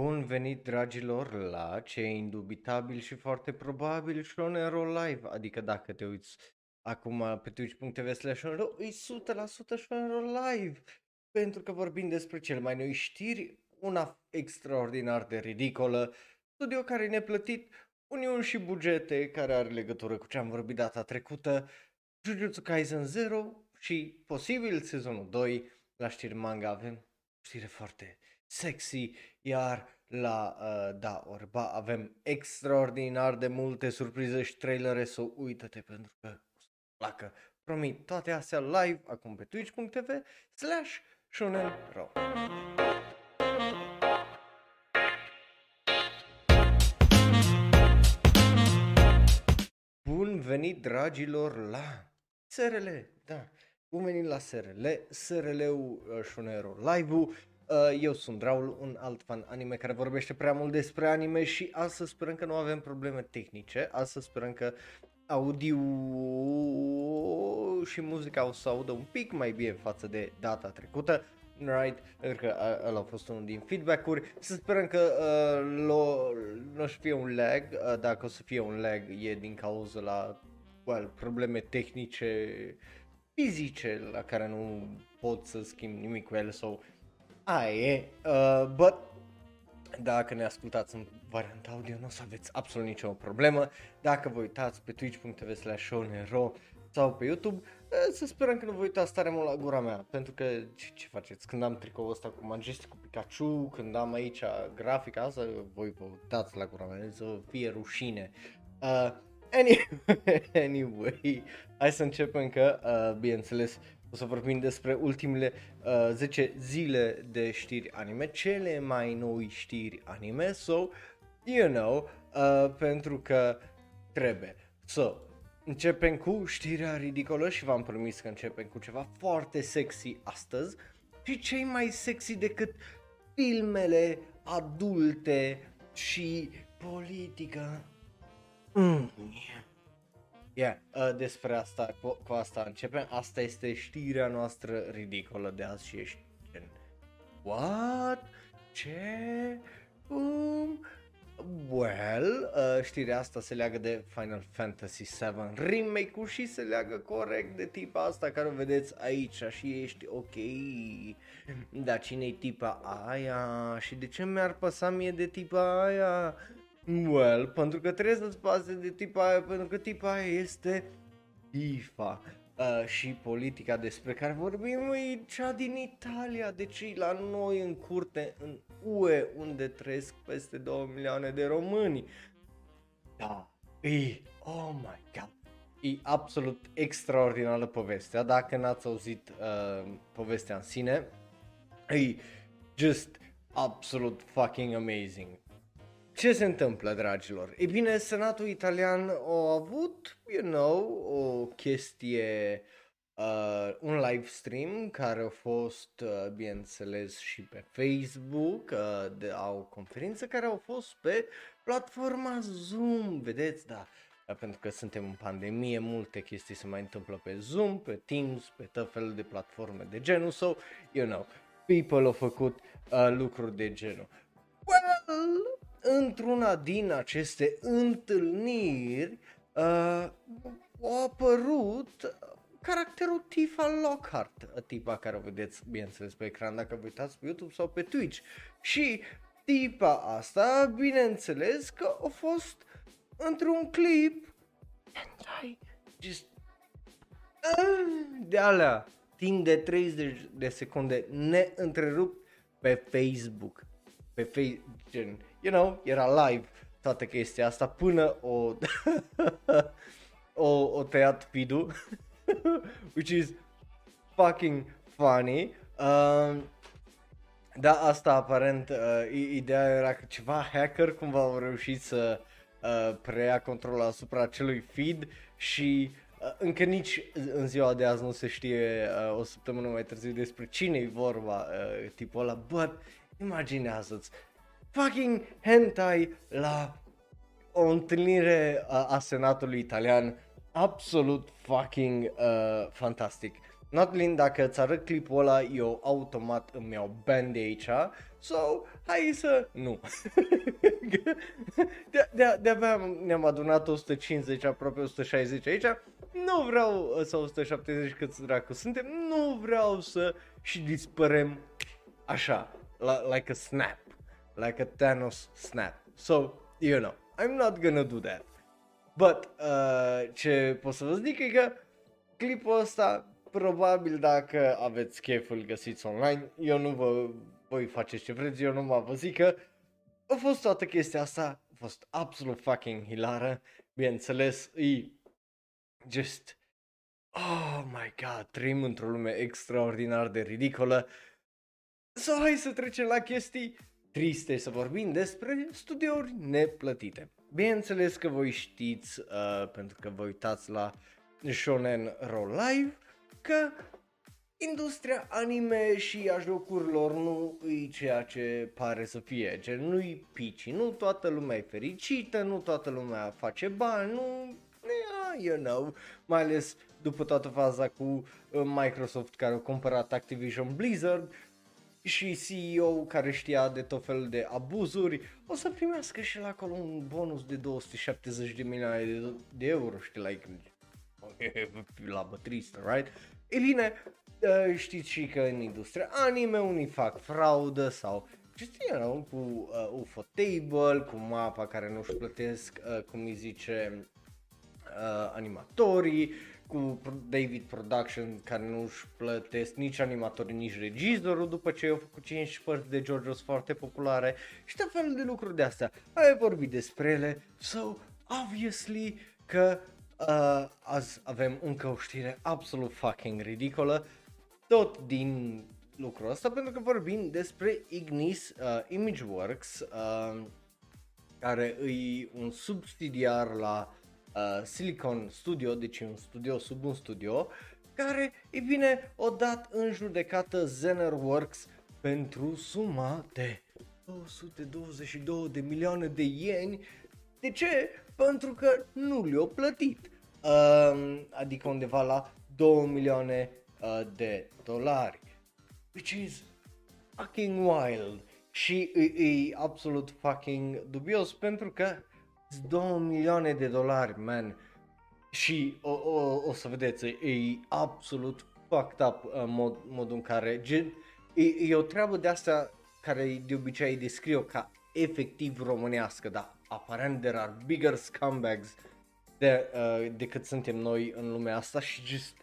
Bun venit, dragilor, la ce e indubitabil și foarte probabil Shonero Live, adică dacă te uiți acum pe twitch.tv slash Shonero, e 100% Shonero Live, pentru că vorbim despre cel mai noi știri, una extraordinar de ridicolă, studio care e neplătit, uniuni și bugete care are legătură cu ce am vorbit data trecută, Jujutsu Kaisen 0 și posibil sezonul 2, la știri manga avem știre foarte sexy, iar la uh, Da Orba avem extraordinar de multe surprize și trailere, să so uită-te pentru că o să placă. Promit, toate astea live acum pe twitch.tv slash shonenro. Bun venit, dragilor, la SRL, da, bun venit la SRL, SRL-ul uh, Shonero Live-ul, Uh, eu sunt Raul, un alt fan anime care vorbește prea mult despre anime și astăzi sperăm că nu avem probleme tehnice, astăzi sperăm că audio și muzica o să audă un pic mai bine față de data trecută, right? Pentru că ăla a fost unul din feedback-uri. Să sperăm că uh, nu o să fie un lag, uh, dacă o să fie un lag e din cauza la well, probleme tehnice fizice la care nu pot să schimb nimic cu ele sau so, Aia e, uh, but dacă ne ascultați în varianta audio nu o să aveți absolut nicio problemă. Dacă vă uitați pe twitch.tv slash sau pe YouTube, uh, să sperăm că nu vă uitați tare mult la gura mea, pentru că ce, ce faceți? Când am tricoul ăsta cu Majestic cu Pikachu, când am aici grafica asta, voi vă uitați la gura mea, să fie rușine. Uh, anyway, anyway, hai să începem că, uh, bineînțeles, o să vorbim despre ultimele uh, 10 zile de știri anime, cele mai noi știri anime, so, you know, uh, pentru că trebuie. So, începem cu știrea ridicolă și v-am promis că începem cu ceva foarte sexy astăzi și cei mai sexy decât filmele adulte și politica. Mm. Yeah, uh, despre asta, cu, cu asta începem. Asta este știrea noastră ridicolă de azi și ești gen... What? Ce? Um, well, uh, știrea asta se leagă de Final Fantasy VII Remake-ul și se leagă corect de tipa asta care o vedeți aici și ești ok. Dar cine-i tipa aia? Și de ce mi-ar păsa mie de tipa aia? Well, pentru că trebuie să-ți pase de tipa aia, pentru că tipa aia este FIFA. Uh, și politica despre care vorbim e cea din Italia, deci e la noi în curte, în UE, unde trăiesc peste 2 milioane de români. Da, e, oh my god, e absolut extraordinară povestea, dacă n-ați auzit uh, povestea în sine, e just absolut fucking amazing. Ce se întâmplă, dragilor? E bine, Senatul italian a avut, you know, o chestie, uh, un live stream care a fost, uh, bineînțeles, și pe Facebook, uh, de, au o conferință care au fost pe platforma Zoom, vedeți, da, pentru că suntem în pandemie, multe chestii se mai întâmplă pe Zoom, pe Teams, pe tot felul de platforme de genul, so, you know, people au făcut uh, lucruri de genul. Well, într-una din aceste întâlniri uh, a apărut caracterul Tifa Lockhart, tipa care o vedeți, bineînțeles, pe ecran dacă vă uitați pe YouTube sau pe Twitch. Și tipa asta, bineînțeles că a fost într-un clip hentai, just de alea, timp de 30 de secunde neîntrerupt pe Facebook. Pe Facebook, you know, era live toată chestia asta până o, o, o tăiat pidu, which is fucking funny. Uh, da, asta aparent, uh, ideea era că ceva hacker cumva au reușit să uh, preia controlul asupra acelui feed și uh, încă nici în ziua de azi nu se știe uh, o săptămână mai târziu despre cine e vorba uh, tipul ăla, but imaginează-ți fucking hentai la o întâlnire a, a senatului italian absolut fucking uh, fantastic. Notlin, dacă îți arăt clipul ăla, eu automat îmi iau band de aici, so, hai să... Nu. de, de, de-abia ne-am adunat 150, aproape 160 aici, nu vreau uh, să 170 cât dracu suntem, nu vreau să și dispărem așa, like a snap, like a Thanos snap. So, you know, I'm not gonna do that. But, uh, ce pot să vă zic e că clipul ăsta, probabil dacă aveți chef îl găsiți online, eu nu vă voi face ce vreți, eu nu mă vă zic că a fost toată chestia asta, a fost absolut fucking hilară, bineînțeles, e just, oh my god, trăim într-o lume extraordinar de ridicolă. So, hai să trecem la chestii triste, să vorbim despre studiouri neplătite. Bineînțeles că voi știți, uh, pentru că vă uitați la Shonen Roll Live, că industria anime și a jocurilor nu e ceea ce pare să fie, gen nu-i pici, nu toată lumea e fericită, nu toată lumea face bani, nu, yeah, you know, mai ales după toată faza cu uh, Microsoft care a cumpărat Activision Blizzard și CEO care știa de tot felul de abuzuri, o să primească și la acolo un bonus de 270 de milioane de, de euro, știi, like, la bătristă, right? E bine, uh, știți și că în industria anime unii fac fraudă sau just, you know, cu uh, UFO Table, cu mapa care nu-și plătesc, uh, cum îi zice, uh, animatorii, cu David Production care nu-și plătesc nici animatorii, nici regizorul după ce au făcut 5 părți de JoJo's foarte populare și tot felul de lucruri de astea. Ai vorbit despre ele, so obviously că uh, azi avem încă o știre absolut fucking ridicolă, tot din lucrul ăsta, pentru că vorbim despre Ignis uh, Imageworks, uh, care e un subsidiar la uh, Silicon Studio, deci un studio sub un studio, care, e bine, o dat în judecată Zenerworks pentru suma de 222 de milioane de ieni. De ce? Pentru că nu le-au plătit. Uh, adică undeva la 2 milioane uh, de dolari. Which is fucking wild. Și e, e absolut fucking dubios pentru că 2 milioane de dolari, man. Și o, o, o să vedeți, e absolut fucked up uh, mod, modul în care gen, e, e o treabă de asta care de obicei descriu ca efectiv românească, dar aparent there are bigger scumbags de, uh, decât suntem noi în lumea asta și just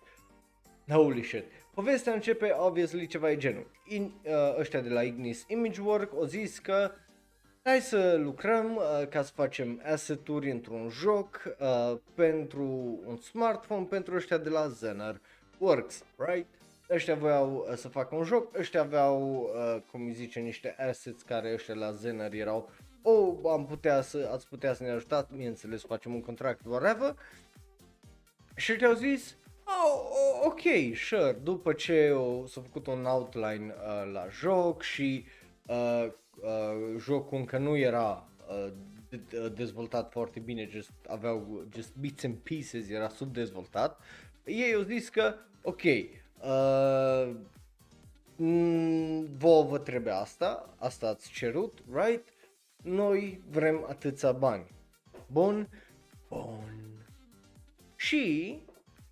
holy shit. Povestea începe obviously ceva e genul. In, uh, ăștia de la Ignis Imagework au zis că Hai să lucrăm uh, ca să facem asset-uri într-un joc uh, pentru un smartphone pentru ăștia de la Zener Works, right? Ăștia voiau uh, să facă un joc, ăștia aveau, uh, cum îi zice, niște assets care ăștia la Zener erau oh, am putea să, ați putea să ne ajutați, bineînțeles, facem un contract, whatever. Și te-au zis, oh, oh, ok, sure, după ce o, s-a făcut un outline uh, la joc și uh, uh, jocul încă nu era uh, dezvoltat foarte bine, just aveau just bits and pieces, era subdezvoltat, ei au zis că, ok, uh, vouă vă trebuie asta, asta ați cerut, right? Noi vrem atâția bani. Bun? Bun. Și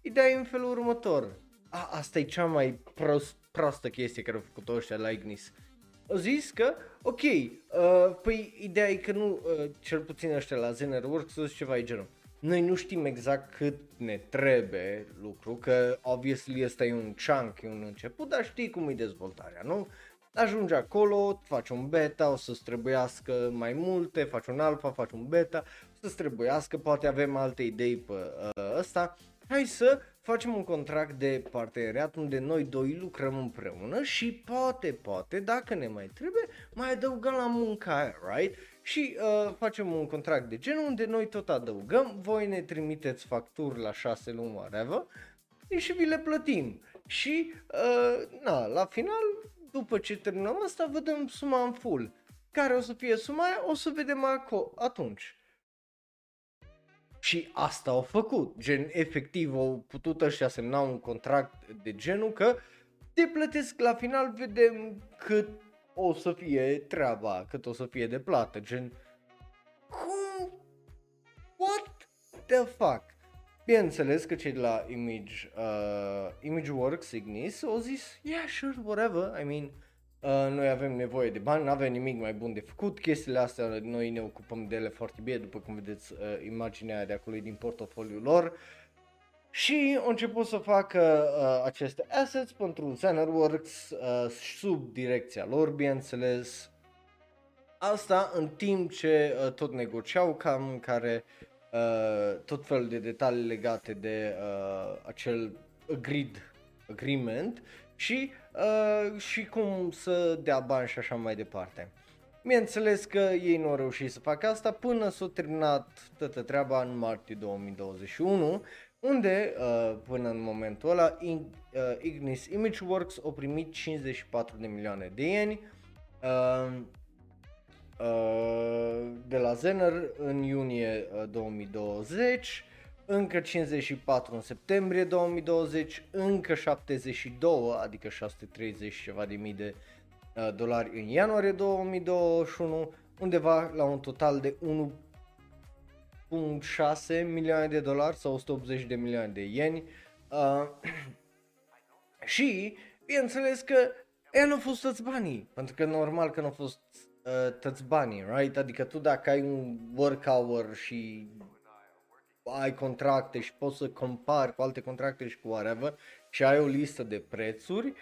ideea e în felul următor. A, asta e cea mai prost, proastă chestie care au făcut ăștia la Ignis. Au zis că Ok, uh, păi ideea e că nu, uh, cel puțin ăștia la Zenerworks sunt ceva e genul. Noi nu știm exact cât ne trebuie lucru, că obviously ăsta e un chunk, e un început, dar știi cum e dezvoltarea, nu? Ajungi acolo, faci un beta, o să-ți trebuiască mai multe, faci un alfa, faci un beta, o să-ți trebuiască, poate avem alte idei pe uh, ăsta. Hai să facem un contract de parteneriat unde noi doi lucrăm împreună și poate, poate, dacă ne mai trebuie, mai adăugăm la munca aia, right? Și uh, facem un contract de genul unde noi tot adăugăm, voi ne trimiteți facturi la 6 luni, whatever, și vi le plătim. Și, uh, na, la final, după ce terminăm asta, vedem suma în full. Care o să fie suma aia, o să vedem acolo, atunci. Și asta au făcut, gen efectiv au putut ăștia semna un contract de genul că te plătesc la final, vedem cât o să fie treaba, cât o să fie de plată, gen cum? What the fuck? Bineînțeles că cei de la Image, uh, Image Works, Ignis, au zis, yeah, sure, whatever, I mean, uh, noi avem nevoie de bani, nu avem nimic mai bun de făcut, chestiile astea noi ne ocupăm de ele foarte bine, după cum vedeți uh, imaginea de acolo din portofoliul lor. Și au început să facă uh, aceste assets pentru Zennerworks uh, sub direcția lor, bineînțeles. Asta în timp ce uh, tot negociau cam care uh, tot felul de detalii legate de uh, acel agreed agreement și, uh, și cum să dea bani și așa mai departe. Bineînțeles că ei nu au reușit să facă asta până s-a terminat toată treaba în martie 2021, unde uh, până în momentul ăla uh, Ignis Imageworks a primit 54 de milioane de ieni uh, uh, de la Zener în iunie uh, 2020 încă 54 în septembrie 2020, încă 72, adică 630 ceva de mii de uh, dolari în ianuarie 2021, undeva la un total de 1.6 milioane de dolari sau 180 de milioane de ieni. Uh, și, bineînțeles că ea nu a fost toți banii, pentru că normal că nu a fost uh, toți banii, right? Adică tu dacă ai un work hour și ai contracte și poți să compari cu alte contracte și cu whatever și ai o listă de prețuri,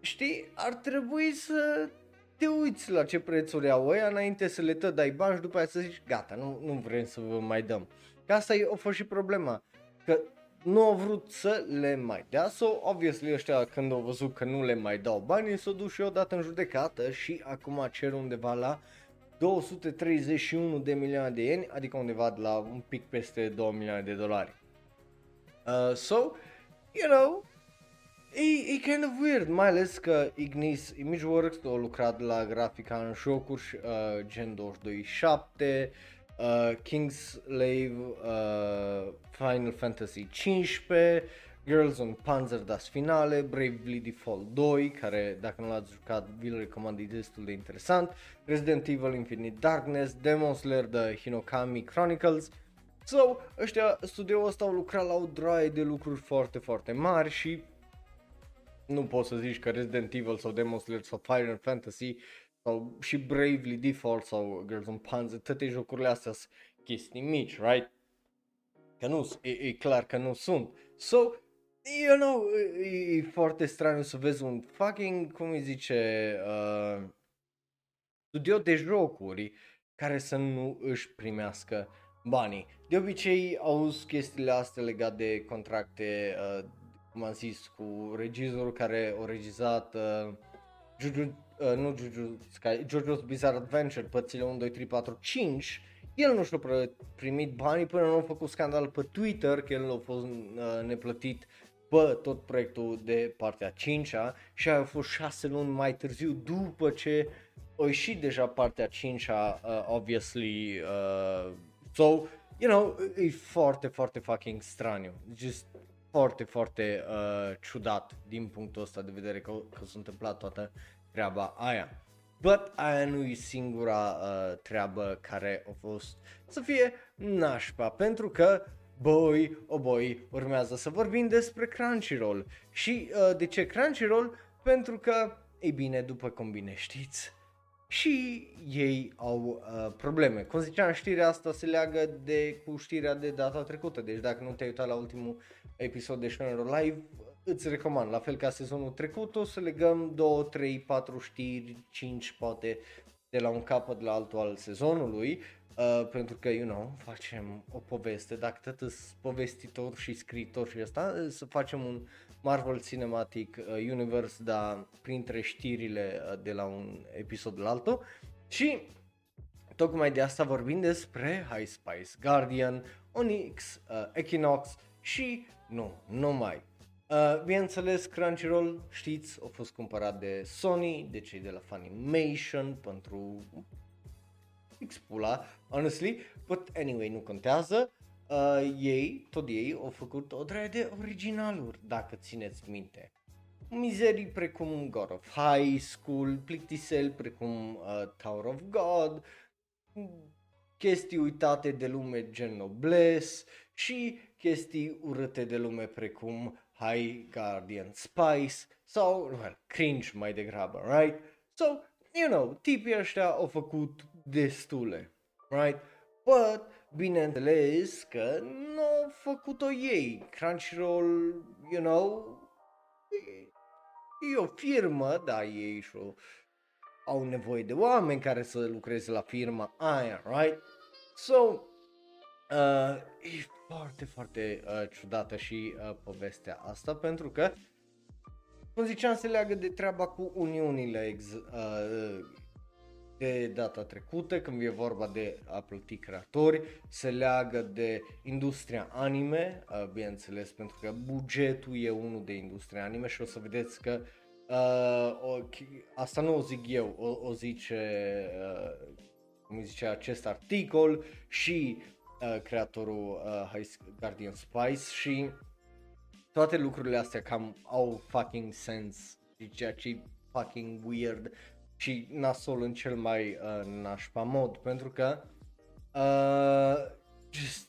știi, ar trebui să te uiți la ce prețuri au ăia înainte să le tă dai bani și după aia să zici gata, nu, nu vrem să vă mai dăm. Că asta e, a fost și problema, că nu au vrut să le mai dea, so obviously ăștia când au văzut că nu le mai dau bani, s-au dus și odată în judecată și acum cer undeva la 231 de milioane de ieni, adică undeva de la un pic peste 2 milioane de dolari. Uh, so, you know, e, e kind of weird, mai ales că Ignis Imageworks a lucrat la grafica în jocuri uh, gen 22.7, uh, Kingslave, uh, Final Fantasy 15, Girls on Panzer Das Finale, Bravely Default 2, care dacă nu l-ați jucat vi-l recomand, e destul de interesant, Resident Evil Infinite Darkness, Demon Slayer The Hinokami Chronicles. So, ăștia, studioul ăsta au lucrat la o draie de lucruri foarte, foarte mari și nu poți să zici că Resident Evil sau Demon Slayer sau Final Fantasy sau și Bravely Default sau Girls on Panzer, toate jocurile astea sunt chestii mici, right? Că nu, e, e clar că nu sunt. So, you know, e, e foarte straniu să vezi un fucking, cum îi zice, uh, studio de jocuri care să nu își primească banii. De obicei auzi chestiile astea legate de contracte, uh, cum am zis, cu regizorul care a regizat uh, Juju, uh, nu Juju Sky, JoJo's Bizarre Adventure, părțile 1, 2, 3, 4, 5, el nu și-a primit banii până nu a făcut scandal pe Twitter că el a fost uh, neplătit pe tot proiectul de partea 5-a și a fost 6 luni mai târziu după ce a ieșit deja partea 5-a, uh, obviously, uh, so, you know, e foarte, foarte fucking straniu, just foarte, foarte uh, ciudat din punctul ăsta de vedere că, că s-a întâmplat toată treaba aia. But aia nu e singura uh, treabă care a fost să fie nașpa, pentru că Boi, o oh boi, urmează să vorbim despre Crunchyroll. Și uh, de ce Crunchyroll? Pentru că, ei bine, după cum bine știți, și ei au uh, probleme. Cum ziceam, știrea asta se leagă de cu știrea de data trecută, deci dacă nu te-ai uitat la ultimul episod de Shonero Live, îți recomand, la fel ca sezonul trecut, o să legăm 2, 3, 4 știri, 5 poate de la un capăt la altul al sezonului Uh, pentru că, you know, facem o poveste, dacă tot îți povestitor și scriitor și asta, uh, să facem un Marvel Cinematic uh, Universe, dar printre știrile uh, de la un episod la altul. Și tocmai de asta vorbim despre High Spice, Guardian, Onyx, uh, Equinox și nu, numai. Uh, bineînțeles, Crunchyroll, știți, a fost cumpărat de Sony, de cei de la Funimation pentru X pula, honestly, but anyway, nu contează. uh, ei, tot ei, au făcut o draie de originaluri, dacă țineți minte. Mizerii precum God of High School, plictisel precum uh, Tower of God, chestii uitate de lume gen Noblesse și chestii urâte de lume precum High Guardian Spice sau, well, cringe mai degrabă, right? So, you know, tipii ăștia au făcut destule, right? But, bineînțeles că nu au făcut-o ei. Crunchyroll, you know, e, e o firmă, da, ei și au nevoie de oameni care să lucreze la firma aia, right? So, uh, e foarte, foarte uh, ciudată și uh, povestea asta pentru că, cum ziceam, se leagă de treaba cu uniunile ex, uh, de data trecută, când e vorba de a plăti creatori, se leagă de industria anime, uh, bineînțeles, pentru că bugetul e unul de industria anime și o să vedeți că uh, o, asta nu o zic eu, o, o zice, uh, cum zice acest articol și uh, creatorul uh, High Guardian Spice și toate lucrurile astea cam au fucking sens, ceea ce fucking weird și nasol în cel mai uh, nașpa mod, pentru că uh, just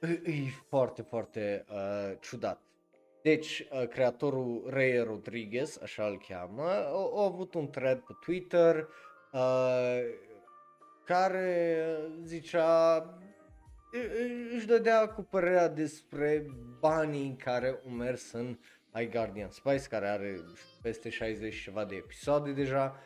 e, e foarte, foarte uh, ciudat. Deci, uh, creatorul Ray Rodriguez, așa îl cheamă, a, a avut un thread pe Twitter uh, care zicea își dădea cu părerea despre banii care au mers în ai Guardian Spice care are peste 60 ceva de episoade deja.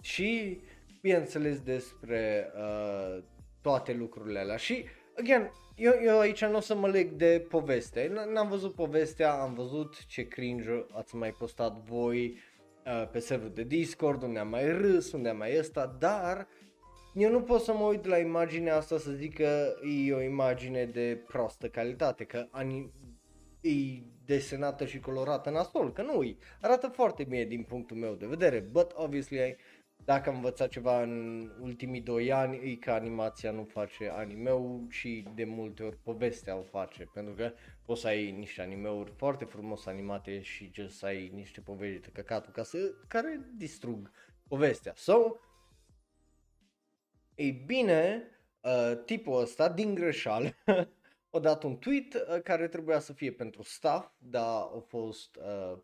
Și bineînțeles despre uh, toate lucrurile alea. Și again, eu, eu aici nu o să mă leg de poveste, n-am văzut povestea, am văzut ce cringe ați mai postat voi uh, pe serverul de Discord, unde am mai râs, unde am mai ăsta, dar eu nu pot să mă uit la imaginea asta să zic că e o imagine de prostă calitate, că ani, e desenată și colorată nasol, că nu i arată foarte bine din punctul meu de vedere, but obviously dacă am învățat ceva în ultimii doi ani, e că animația nu face animeu și de multe ori povestea o face, pentru că poți să ai niște animeuri foarte frumos animate și just să ai niște povești de căcatul ca să, care distrug povestea. So, ei bine, uh, tipul ăsta din greșeală a dat un tweet uh, care trebuia să fie pentru staff, dar a fost uh,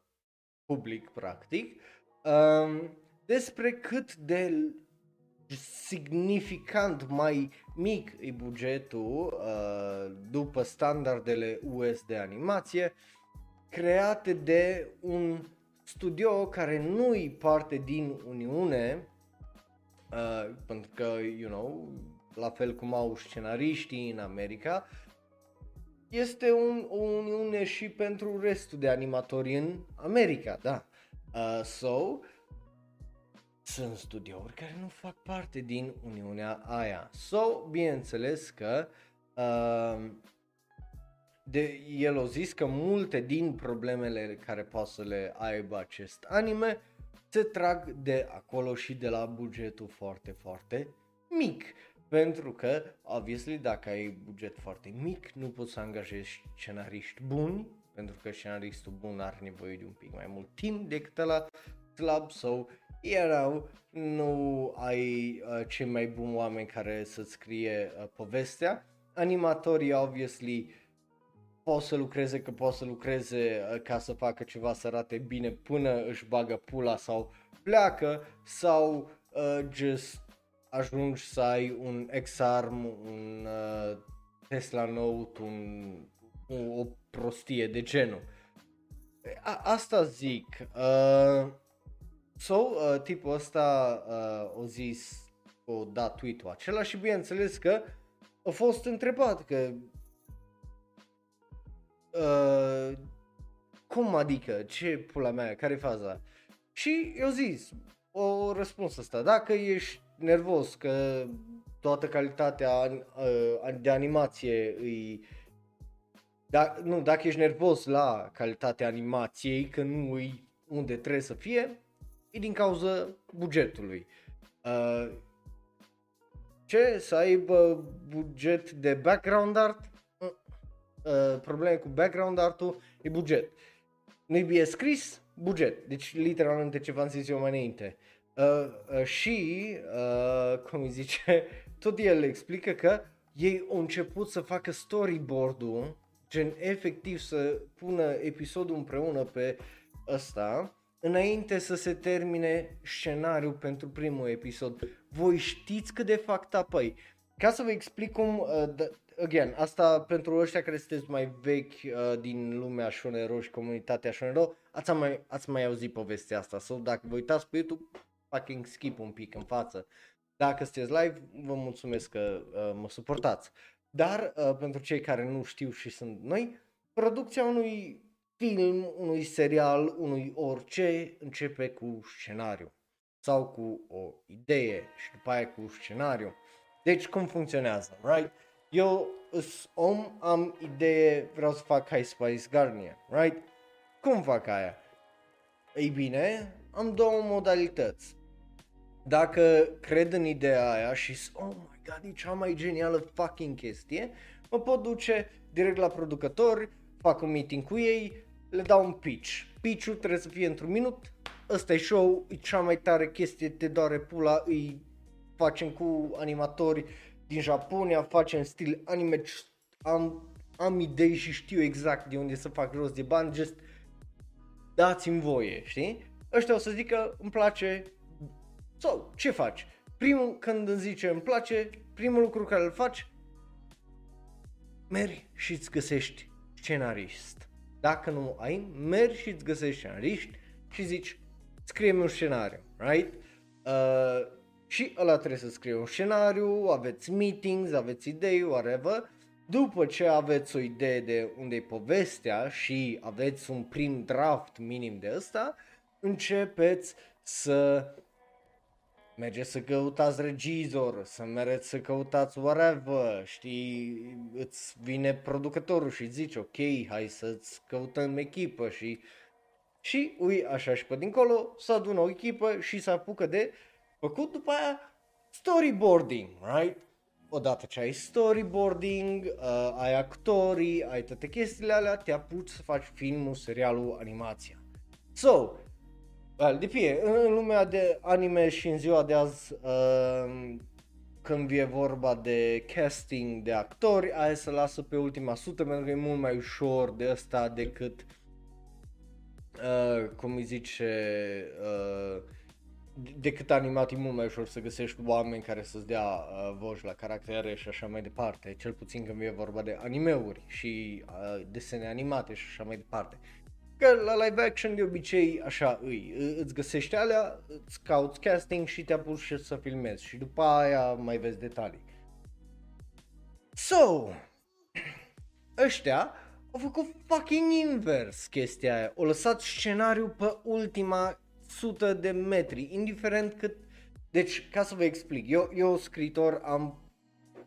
public practic, um, despre cât de significant mai mic e bugetul uh, după standardele US de animație create de un studio care nu e parte din Uniune uh, pentru că, you know, la fel cum au scenariștii în America, este un, o uniune și pentru restul de animatori în America, da. Uh, so, sunt studiouri care nu fac parte din Uniunea aia. So, bineînțeles că uh, de, el a zis că multe din problemele care poate să le aibă acest anime se trag de acolo și de la bugetul foarte, foarte mic. Pentru că, obviously, dacă ai buget foarte mic, nu poți să angajezi scenariști buni, pentru că scenaristul bun are nevoie de un pic mai mult timp decât la slab sau erau, nu ai uh, cei mai buni oameni care să scrie uh, povestea. Animatorii, obviously, pot să lucreze că pot să lucreze uh, ca să facă ceva să arate bine până își bagă pula sau pleacă sau uh, just ajungi să ai un X-Arm, un uh, Tesla Note, un, o, o prostie de genul. A, asta zic. Uh, so, uh, tipul ăsta uh, o zis, o dat tweet-ul acela și bineînțeles că a fost întrebat că uh, cum adică, ce pula mea, care faza? Și eu zis, o răspuns asta, dacă ești nervos că toată calitatea uh, de animație îi da, nu, dacă ești nervos la calitatea animației, că nu e unde trebuie să fie, e din cauza bugetului. Uh, ce? Să aibă buget de background art? uh, probleme cu background art-ul, e buget. Nu-i bine scris, buget. Deci literalmente ce v-am zis eu mai înainte. Uh, uh, și, uh, cum îi zice, tot el explică că ei au început să facă storyboard-ul, gen efectiv să pună episodul împreună pe ăsta, înainte să se termine scenariul pentru primul episod. Voi știți cât de fapt apoi. Ca să vă explic cum, uh, d- again, asta pentru ăștia care sunteți mai vechi uh, din lumea Shonero și comunitatea Shonero, ați mai, ați mai auzit povestea asta. Sau dacă vă uitați pe YouTube, fucking skip un pic în față. Dacă sunteți live, vă mulțumesc că uh, mă suportați. Dar uh, pentru cei care nu știu și sunt noi, producția unui film, unui serial, unui orice începe cu scenariu sau cu o idee și după aia cu scenariu. Deci cum funcționează, right? Eu sunt om, am idee, vreau să fac High Spice Garnier, right? Cum fac aia? Ei bine, am două modalități. Dacă cred în ideea aia și oh my god, e cea mai genială fucking chestie, mă pot duce direct la producători, fac un meeting cu ei, le dau un pitch. Pitch-ul trebuie să fie într-un minut, ăsta e show, e cea mai tare chestie, te doare pula, îi facem cu animatori din Japonia, facem stil anime, am, am idei și știu exact de unde să fac rost de bani, just dați-mi voie, știi? Ăștia o să zică, îmi place, sau ce faci? Primul, când îmi zice îmi place, primul lucru care îl faci, mergi și îți găsești scenarist. Dacă nu ai, mergi și îți găsești scenariști și zici, scrie un scenariu, right? Uh, și ăla trebuie să scrie un scenariu, aveți meetings, aveți idei, whatever. După ce aveți o idee de unde e povestea și aveți un prim draft minim de ăsta, începeți să mergeți să căutați regizor, să mergeți să căutați whatever, știi, îți vine producătorul și zici ok, hai să-ți căutăm echipă și și ui așa și pe dincolo să adună o echipă și să apucă de făcut după aia storyboarding, right? Odată ce ai storyboarding, uh, ai actorii, ai toate chestiile alea, te apuci să faci filmul, serialul, animația. So, well, depinde, în lumea de anime și în ziua de azi, uh, când e vorba de casting de actori, aia să lasă pe ultima sută pentru că e mult mai ușor de asta decât, uh, cum îi zice, uh, decât animat e mult mai ușor să găsești oameni care să-ți dea uh, voci la caractere și așa mai departe, cel puțin când e vorba de animeuri și uh, desene animate și așa mai departe. Că la live action de obicei așa îi, îți găsești alea, îți cauți casting și te apuci să filmezi și după aia mai vezi detalii. So, ăștia au făcut fucking invers chestia aia. Au lăsat scenariul pe ultima 100 de metri, indiferent cât... Deci, ca să vă explic, eu, eu scritor, am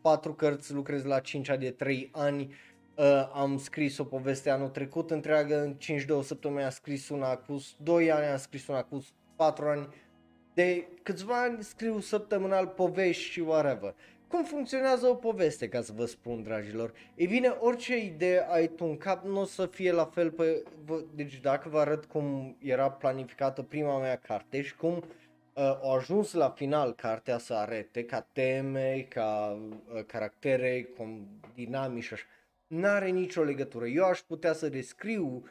patru cărți, lucrez la 5 de 3 ani, uh, am scris o poveste anul trecut întreagă, în 5-2 săptămâni am scris una cu 2 ani, am scris una cu 4 ani, de câțiva ani scriu săptămânal povești și whatever. Cum funcționează o poveste, ca să vă spun, dragilor? E bine, orice idee ai tu în cap nu o să fie la fel pe... Deci dacă vă arăt cum era planificată prima mea carte și cum uh, a ajuns la final cartea să arete ca teme, ca uh, caractere, cum dinamici și așa, n-are nicio legătură. Eu aș putea să descriu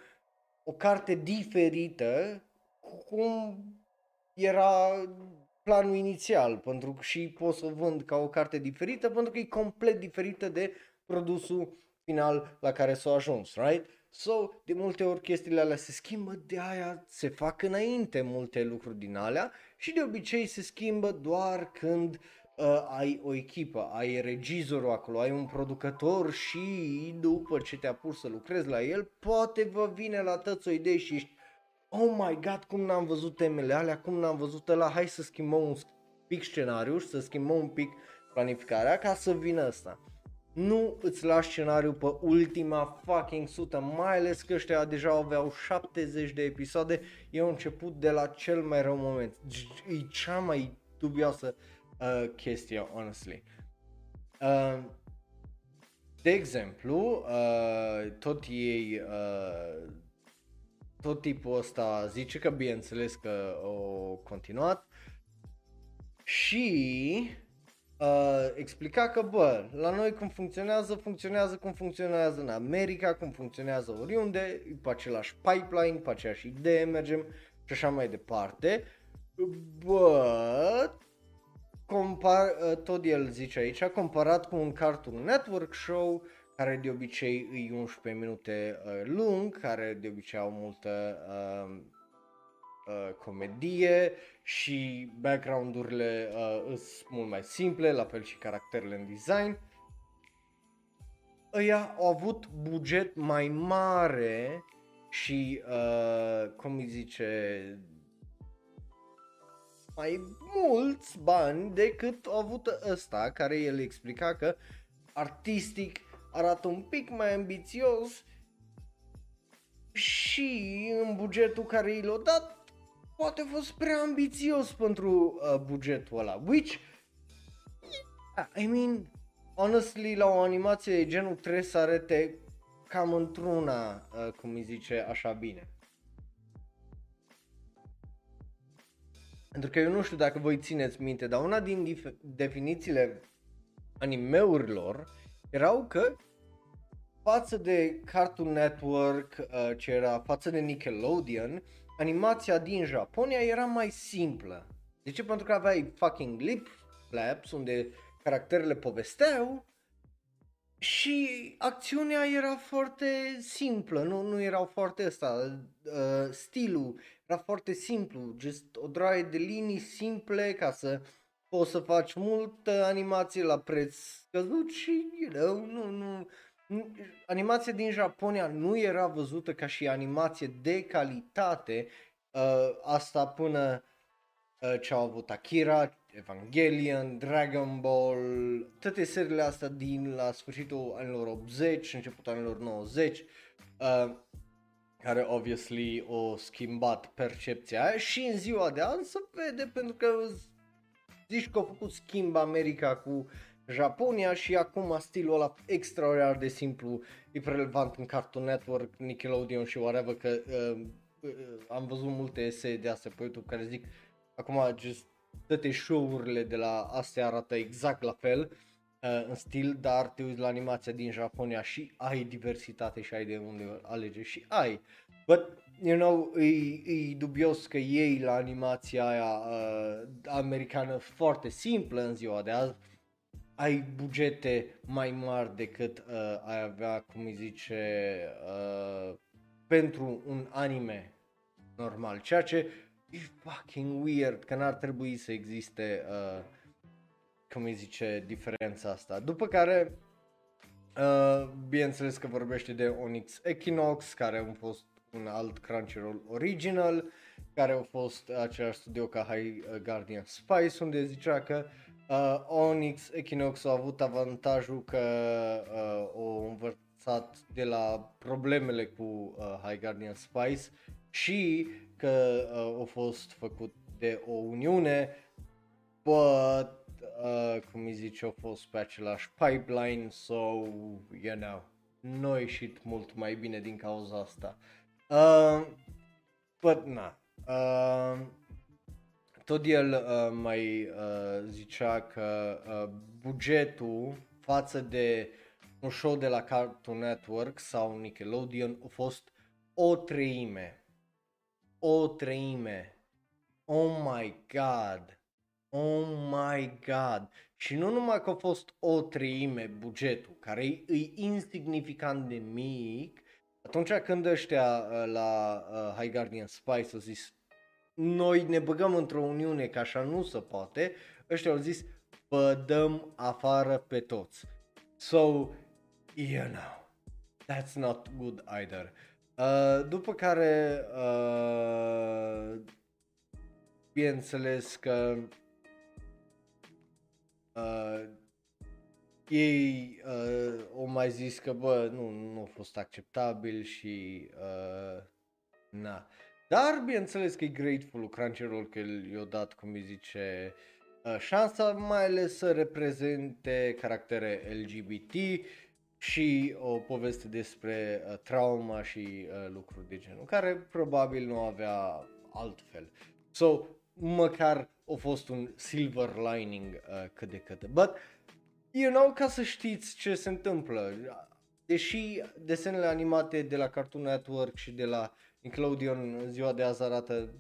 o carte diferită cum era planul inițial pentru că și pot să o vând ca o carte diferită pentru că e complet diferită de produsul final la care s-a ajuns, right? So, de multe ori chestiile alea se schimbă, de aia se fac înainte multe lucruri din alea și de obicei se schimbă doar când uh, ai o echipă, ai regizorul acolo, ai un producător și după ce te apuci să lucrezi la el, poate vă vine la tăți o idee și ești oh my god, cum n-am văzut temele alea, cum n-am văzut ăla, hai să schimbăm un pic scenariu și să schimbăm un pic planificarea ca să vină asta. Nu îți lași scenariu pe ultima fucking sută, mai ales că ăștia deja aveau 70 de episoade, eu am început de la cel mai rău moment. E cea mai dubioasă uh, chestie, honestly. Uh, de exemplu, uh, tot ei, uh, tot tipul ăsta zice că bineînțeles că o continuat și uh, explica că, bă, la noi cum funcționează, funcționează cum funcționează în America, cum funcționează oriunde, pe același pipeline, pe aceeași idee mergem și așa mai departe. Bă, compar, uh, tot el zice aici, comparat cu un Cartoon Network show care de obicei e 11 minute uh, lung, care de obicei au multă uh, uh, comedie și background-urile uh, sunt mult mai simple, la fel și caracterele în design. Ăia au avut buget mai mare și, uh, cum îi zice, mai mulți bani decât a avut ăsta, care el explica că artistic arată un pic mai ambițios și în bugetul care i l-a dat poate a fost prea ambițios pentru uh, bugetul ăla, which I mean, honestly, la o animație de genul trebuie să arate cam într-una, uh, cum îi zice, așa bine. Pentru că eu nu știu dacă voi țineți minte, dar una din dif- definițiile animeurilor erau că față de Cartoon Network, uh, ce era față de Nickelodeon, animația din Japonia era mai simplă. De ce? Pentru că aveai fucking lip flaps unde caracterele povesteau și acțiunea era foarte simplă, nu, nu erau foarte asta, uh, stilul era foarte simplu, just o draie de linii simple ca să poți să faci multă animație la preț scăzut și, you know, nu, nu, animația din Japonia nu era văzută ca și animație de calitate, uh, asta până uh, ce au avut Akira, Evangelion, Dragon Ball, toate seriile astea din la sfârșitul anilor 80, începutul anilor 90, uh, care obviously o schimbat percepția aia și în ziua de azi se vede pentru că zici că au făcut schimb America cu Japonia și acum stilul ăla extraordinar de simplu e prelevant în Cartoon Network, Nickelodeon și whatever că uh, uh, am văzut multe esee de astea pe YouTube care zic acum just toate show-urile de la astea arată exact la fel. uh, în stil, dar te uiți la animația din Japonia și ai diversitate și ai de unde alege și ai. But, you know, e, e dubios că ei la animația aia uh, americană foarte simplă în ziua de azi ai bugete mai mari decât uh, ai avea, cum îi zice, uh, pentru un anime normal, ceea ce e fucking weird, că n-ar trebui să existe, uh, cum îi zice, diferența asta. După care, uh, bineînțeles că vorbește de Onyx Equinox, care a fost un alt Crunchyroll original, care a fost același studio ca High Guardian Spice, unde zicea că uh, Uh, Onyx Equinox a avut avantajul că uh, o învățat de la problemele cu uh, High Guardian Spice și că uh, a fost făcut de o uniune, but, uh, cum îi zice, a fost pe același pipeline, so, you know, nu a ieșit mult mai bine din cauza asta. Uh, but, na. Uh, tot el uh, mai uh, zicea că uh, bugetul față de un show de la Cartoon Network sau Nickelodeon a fost o treime. O treime. Oh my god. Oh my god. Și nu numai că a fost o treime bugetul, care e, e insignificant de mic, atunci când ăștia uh, la uh, High Guardian Spice au zis noi ne băgăm într-o uniune că așa nu se poate, ăștia au zis vă dăm afară pe toți. So, you know, that's not good either. Uh, după care, uh, bineînțeles că uh, ei uh, au mai zis că, bă, nu, nu a fost acceptabil și, uh, na. Dar, bineînțeles că e grateful Crunchyroll că i-a dat, cum îi zice, uh, șansa mai ales să reprezinte caractere LGBT și o poveste despre uh, trauma și uh, lucruri de genul, care probabil nu avea altfel. So, măcar a fost un silver lining uh, cât de cât. But, you know, ca să știți ce se întâmplă, deși desenele animate de la Cartoon Network și de la Nickelodeon în ziua de azi arată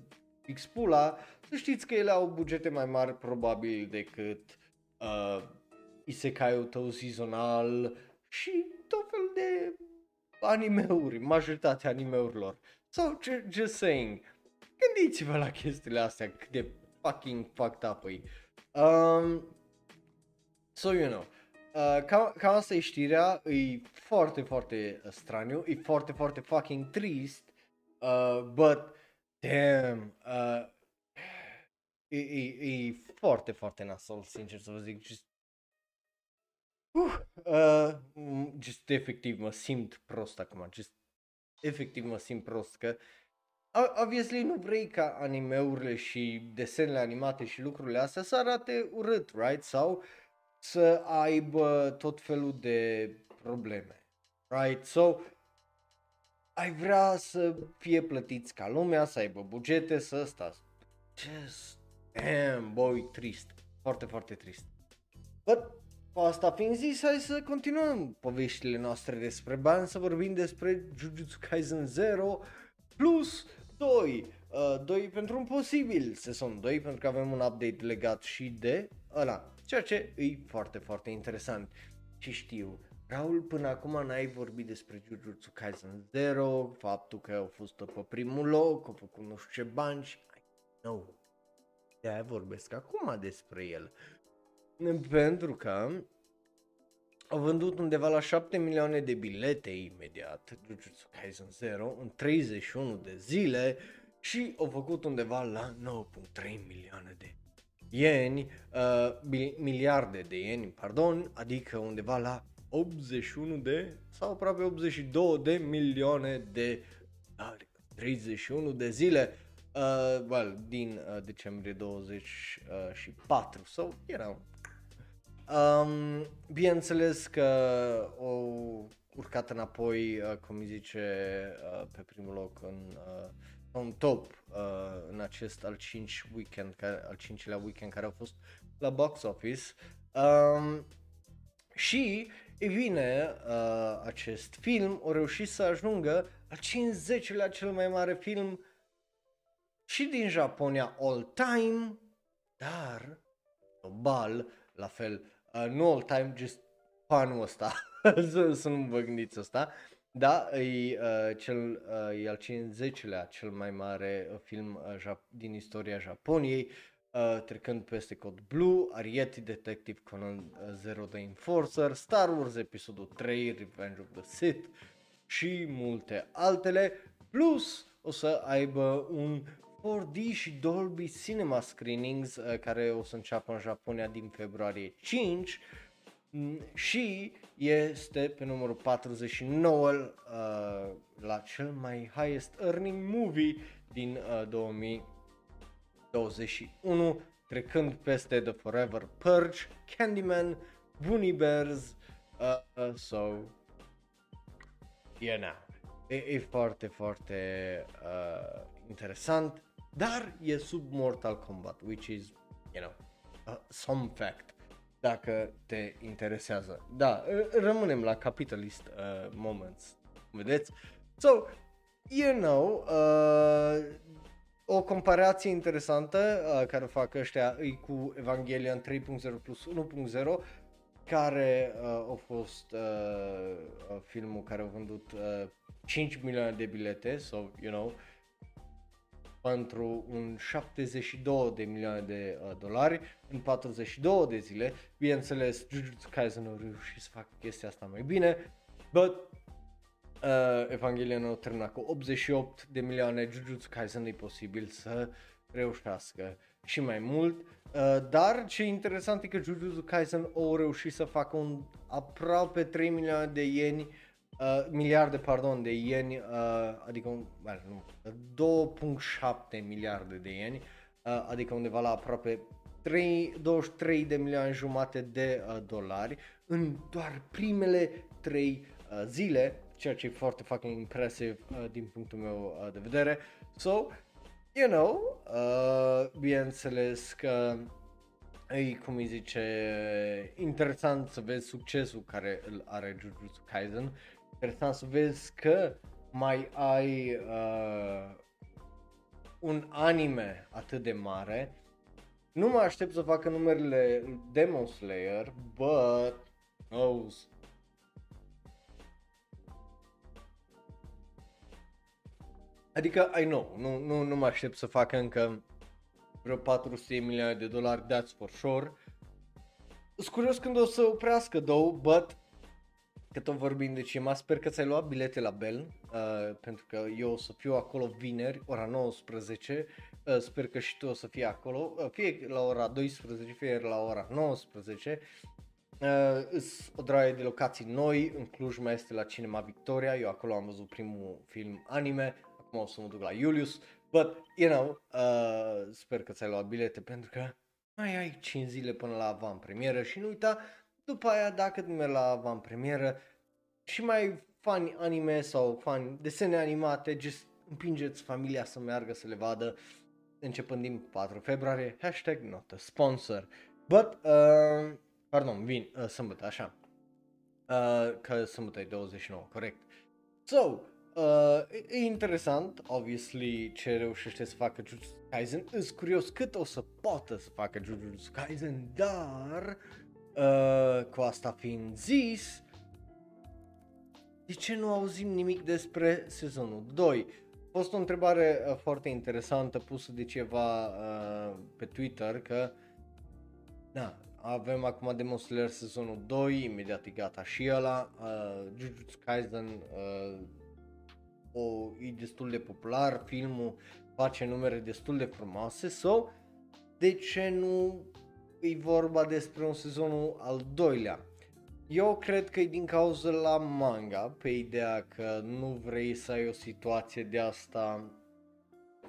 X-Pula, să știți că ele au bugete mai mari probabil decât uh, isekai-ul tău sezonal și tot fel de animeuri, majoritatea animeurilor. So, just saying, gândiți-vă la chestiile astea, cât de fucking fucked up e. Um, so, you know, uh, cam, cam asta e știrea, e foarte, foarte uh, straniu, e foarte, foarte fucking trist, uh, but, damn, uh, e, e, e foarte, foarte nasol, sincer să vă zic, just Uh, uh, just efectiv mă simt prost acum, just efectiv mă simt prost că obviously nu vrei ca animeurile și desenele animate și lucrurile astea să arate urât, right? Sau să aibă tot felul de probleme, right? So, ai vrea să fie plătiți ca lumea, să aibă bugete, să stați. Just, damn, boy, trist. Foarte, foarte trist. But Asta fiind zis, hai să continuăm poveștile noastre despre bani, să vorbim despre Jujutsu Kaisen 0 plus 2. Uh, 2 pentru un posibil sezon 2, pentru că avem un update legat și de ăla, ceea ce e foarte, foarte interesant. Și știu, Raul, până acum n-ai vorbit despre Jujutsu Kaisen 0, faptul că au fost pe primul loc, au făcut nu știu ce bani și... No. De-aia vorbesc acum despre el. Pentru că au vândut undeva la 7 milioane de bilete imediat, Jujutsu Kaisen 0, în 31 de zile și au făcut undeva la 9.3 milioane de ieni, uh, miliarde de ieni, pardon, adică undeva la 81 de sau aproape 82 de milioane de dolari. 31 de zile, uh, well, din uh, decembrie 24 sau so, era Um, bineînțeles că o urcat înapoi, uh, cum îi zice, uh, pe primul loc în, uh, în top uh, în acest al 5 weekend, care, al cincilea weekend care a fost la box office. Um, și, e bine, uh, acest film a reușit să ajungă al 50-lea cel mai mare film și din Japonia all time, dar global, la fel uh, nu all time, just anul ăsta, să, să nu vă gândiți asta, da, e, uh, cel, uh, e al 50-lea cel mai mare uh, film uh, Jap- din istoria Japoniei, uh, trecând peste Code Blue, Arieti Detective Conan uh, Zero The Enforcer, Star Wars Episodul 3, Revenge of the Sith și multe altele, plus o să aibă un 4D și Dolby Cinema Screenings uh, care o să înceapă în Japonia din februarie 5 mm, și este pe numărul 49 uh, la cel mai highest earning movie din uh, 2021 trecând peste The Forever Purge, Candyman, Bunny Bears, uh, uh, so, yeah, na. E, e foarte, foarte uh, interesant dar e sub Mortal Kombat, which is, you know, uh, some fact, dacă te interesează. Da, rămânem la capitalist uh, moments, vedeți? So, you know, uh, o comparație interesantă uh, care o fac ăștia e cu Evangelion 3.0 plus 1.0 care uh, a fost uh, uh, filmul care a vândut uh, 5 milioane de bilete, so, you know, pentru un 72 de milioane de uh, dolari în 42 de zile. Bineînțeles, Jujutsu Kaisen a reușit să facă chestia asta mai bine, but uh, Evangelion a terminat cu 88 de milioane, Jujutsu Kaisen e posibil să reușească și mai mult. Uh, dar ce interesant e că Jujutsu Kaisen a reușit să facă un aproape 3 milioane de ieni uh, miliarde, pardon, de ieni, uh, adică, well, nu, 2.7 miliarde de ieni, uh, adică undeva la aproape 3, 23 de milioane jumate de uh, dolari în doar primele 3 uh, zile, ceea ce e foarte fucking impresive uh, din punctul meu uh, de vedere. So, you know, uh, bineînțeles că e, cum îi zice, interesant să vezi succesul care îl are Jujutsu Kaisen, interesant să vezi că mai ai uh, un anime atât de mare. Nu mă aștept să facă numerele Demon Slayer, but knows. Adică, I know, nu, nu, nu mă aștept să facă încă vreo 400 milioane de dolari, that's for sure. Sunt curios când o să oprească, though, but că tot vorbim de cinema, sper că ți-ai luat bilete la Bell, uh, pentru că eu o să fiu acolo vineri, ora 19, uh, sper că și tu o să fii acolo, uh, fie la ora 12, fie la ora 19. Uh, o draie de locații noi, în Cluj mai este la Cinema Victoria, eu acolo am văzut primul film anime, acum o să mă duc la Julius, but, you know, uh, sper că ți-ai luat bilete pentru că mai ai 5 zile până la avant premieră și nu uita, după aia, dacă mergi la avant premieră și mai fani anime sau fani desene animate, just împingeți familia să meargă să le vadă începând din 4 februarie, hashtag not a sponsor. But, uh, pardon, vin, uh, sâmbătă, așa. Uh, că sâmbătă e 29, corect. So, uh, e interesant, obviously, ce reușește să facă Jujutsu Kaisen. Îs curios cât o să poată să facă Jujutsu Kaisen, dar Uh, cu asta fiind zis, de ce nu auzim nimic despre sezonul 2? A fost o întrebare uh, foarte interesantă pusă de ceva uh, pe Twitter că da, avem acum Demon Slayer sezonul 2, imediat e gata și ăla, uh, Jujutsu Kaisen uh, o, e destul de popular, filmul face numere destul de frumoase, so de ce nu e vorba despre un sezonul al doilea. Eu cred că e din cauza la manga, pe ideea că nu vrei să ai o situație de asta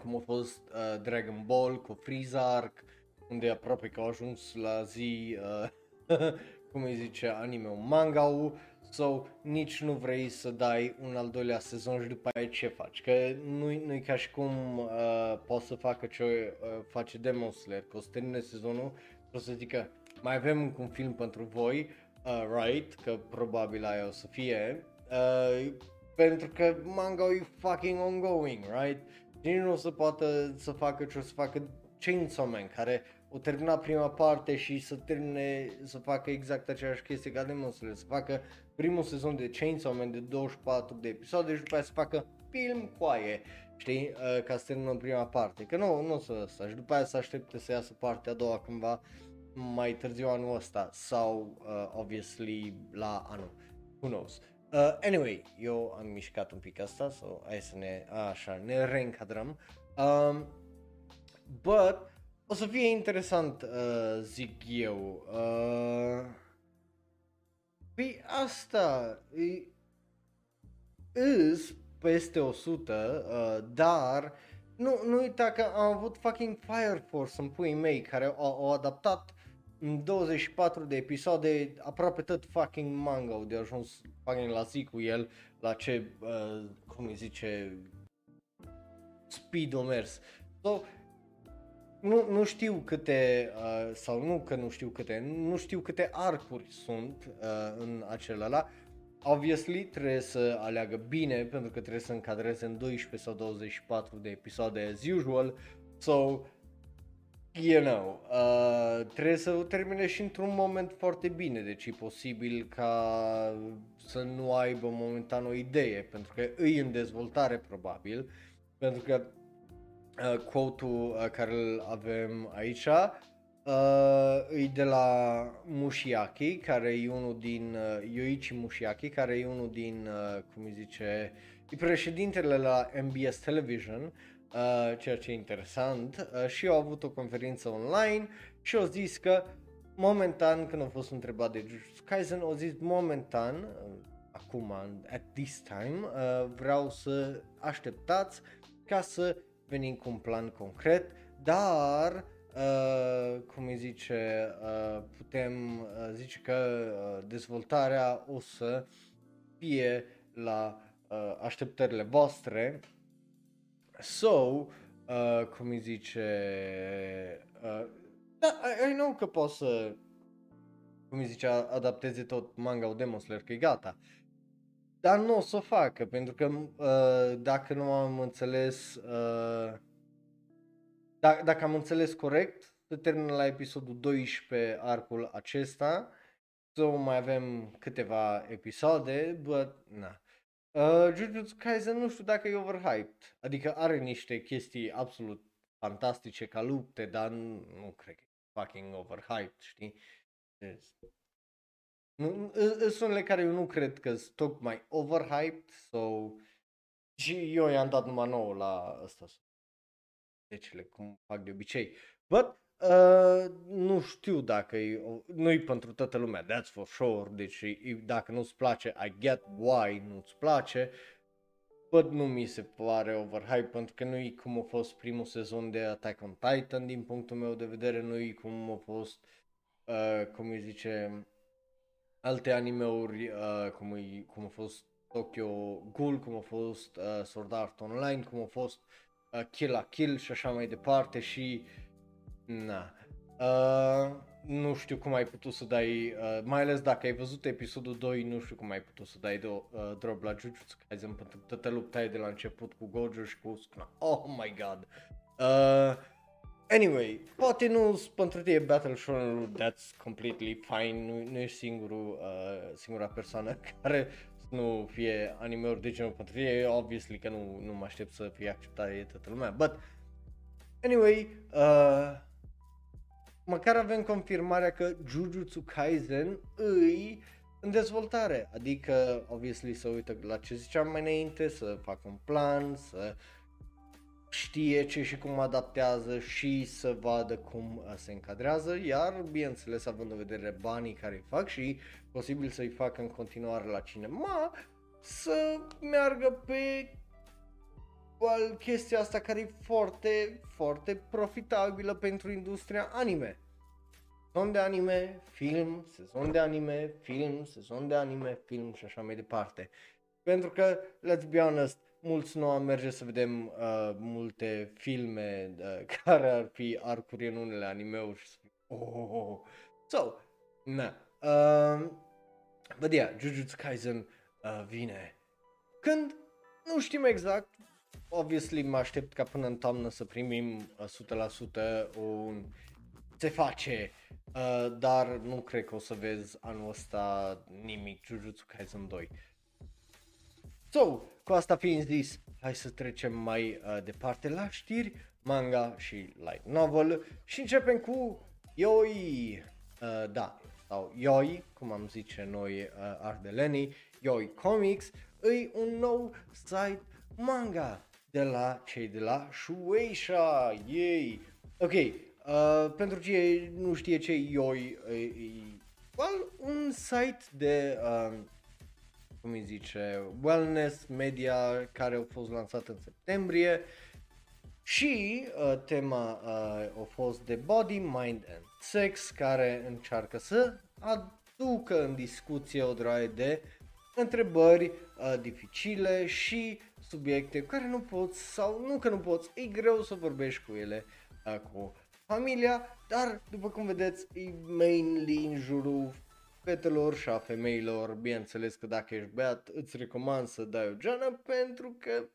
cum a fost uh, Dragon Ball cu Freeze Arc, unde aproape că au ajuns la zi, uh, cum îi zice, anime manga sau so, nici nu vrei să dai un al doilea sezon și după aia ce faci, că nu-i, nu-i ca și cum uh, poți să facă ce uh, face Demon Slayer, că o să termine sezonul o să zică, mai avem un film pentru voi, uh, right, că probabil aia o să fie, uh, pentru că manga e fucking ongoing, right? Nici nu o să poată să facă ce o să facă Chainsaw Man, care o termina prima parte și să termine să facă exact aceeași chestie ca Demon Slayer, să facă primul sezon de Chainsaw Man de 24 de episoade și după aia să facă film cu aie, știi, uh, ca să termină prima parte, că nu, nu o să ăsta și după aia să aștepte să iasă partea a doua cândva mai târziu anul ăsta sau uh, obviously la anul, who knows. Uh, anyway, eu am mișcat un pic asta, so hai să ne, așa, ne reîncadrăm. Um, but, o să fie interesant, uh, zic eu. Uh, păi asta, e, îs peste 100, uh, dar nu, nu uita că am avut fucking Fire Force în puii mei care au, au adaptat în 24 de episoade aproape tot fucking manga de ajuns fucking la zi cu el, la ce, uh, cum îi zice, speed o mers. So, nu, nu știu câte, uh, sau nu că nu știu câte, nu știu câte arcuri sunt uh, în acela Obviously trebuie să aleagă bine pentru că trebuie să încadreze în 12 sau 24 de episoade as usual. So, you know, uh, trebuie să o termine și într-un moment foarte bine, deci e posibil ca să nu aibă momentan o idee, pentru că îi în dezvoltare probabil, pentru că uh, quote-ul uh, care îl avem aici uh, e de la Mushiaki, care e unul din, uh, Yoichi Mushiaki, care e unul din, uh, cum îi zice, e președintele la MBS Television, uh, ceea ce e interesant, uh, și au avut o conferință online și au zis că momentan, când au fost întrebat de Jujutsu Kaisen, au zis momentan, uh, acum, at this time, uh, vreau să așteptați ca să venim cu un plan concret, dar uh, cum îi zice, uh, putem uh, zice că uh, dezvoltarea o să fie la uh, așteptările voastre. So, uh, cum îi zice, uh, da, I, I know că pot să, cum îi zice, adapteze tot manga-ul Demon Slayer, că e gata. Dar nu o să o facă, pentru că uh, dacă nu am înțeles, uh, da, dacă am înțeles corect, se termină la episodul 12 arcul acesta, so mai avem câteva episoade, but na. Uh, Jujutsu Kaisen nu știu dacă e overhyped, adică are niște chestii absolut fantastice ca lupte, dar nu, nu cred că e fucking overhyped, știi? Yes. Nu, sunt unele care eu nu cred că sunt tocmai overhyped, so și eu i-am dat numai nou la ăsta. Decele, cum fac de obicei. But, uh, nu știu dacă e, nu-i pentru toată lumea, that's for sure, deci dacă nu-ți place, I get why nu-ți place, but nu mi se pare overhype pentru că nu e cum a fost primul sezon de Attack on Titan din punctul meu de vedere, nu e cum a fost, uh, cum îi zice, alte animeuri uh, cum, e, cum a fost Tokyo Ghoul, cum a fost uh, Sword Art Online, cum a fost uh, Kill la Kill și așa mai departe și na. Uh, nu știu cum ai putut să dai, uh, mai ales dacă ai văzut episodul 2, nu știu cum ai putut să dai de, uh, drop la Jujutsu Kaisen pentru că toată lupta de la început cu Gojo și cu Sukuna. Oh my god. Uh, Anyway, poate nu pentru tine Battle Shonen, that's completely fine, nu, nu ești singurul, uh, singura persoană care să nu fie anime-uri de genul pentru tine, obviously că nu, nu mă aștept să fie acceptat de toată lumea, but anyway, uh, măcar avem confirmarea că Jujutsu Kaisen îi în dezvoltare, adică obviously să uită la ce ziceam mai înainte, să facă un plan, să uh, știe ce și cum adaptează și să vadă cum uh, se încadrează, iar bineînțeles având în vedere banii care îi fac și posibil să-i facă în continuare la cinema, să meargă pe chestia asta care e foarte, foarte profitabilă pentru industria anime. Sezon de anime, film, sezon de anime, film, sezon de anime, film și așa mai departe. Pentru că, let's be honest, mulți nu am merge să vedem uh, multe filme uh, care ar fi arcuri în unele anime-uri și să fie, oh, oh, oh. So, na. Uh, but yeah, Jujutsu Kaisen uh, vine. Când? Nu știm exact. Obviously mă aștept ca până în toamnă să primim uh, 100% un se face, uh, dar nu cred că o să vezi anul ăsta nimic Jujutsu Kaisen 2. So, cu asta fiind zis, hai să trecem mai uh, departe la știri, manga și light novel și începem cu Yoi, uh, da, sau Yoi, cum am zice noi uh, ardelenii, Yoi Comics, e un nou site manga de la cei de la Shueisha, yay! Ok, uh, pentru cine nu știe ce e Yoi, e, e well, un site de uh, cum îi zice, wellness media care au fost lansat în septembrie și uh, tema uh, a fost de body, mind and sex care încearcă să aducă în discuție o droaie de întrebări uh, dificile și subiecte care nu poți sau nu că nu poți, e greu să vorbești cu ele uh, cu familia, dar după cum vedeți e mainly în jurul fetelor și a femeilor, bineînțeles că dacă ești beat îți recomand să dai o geană pentru că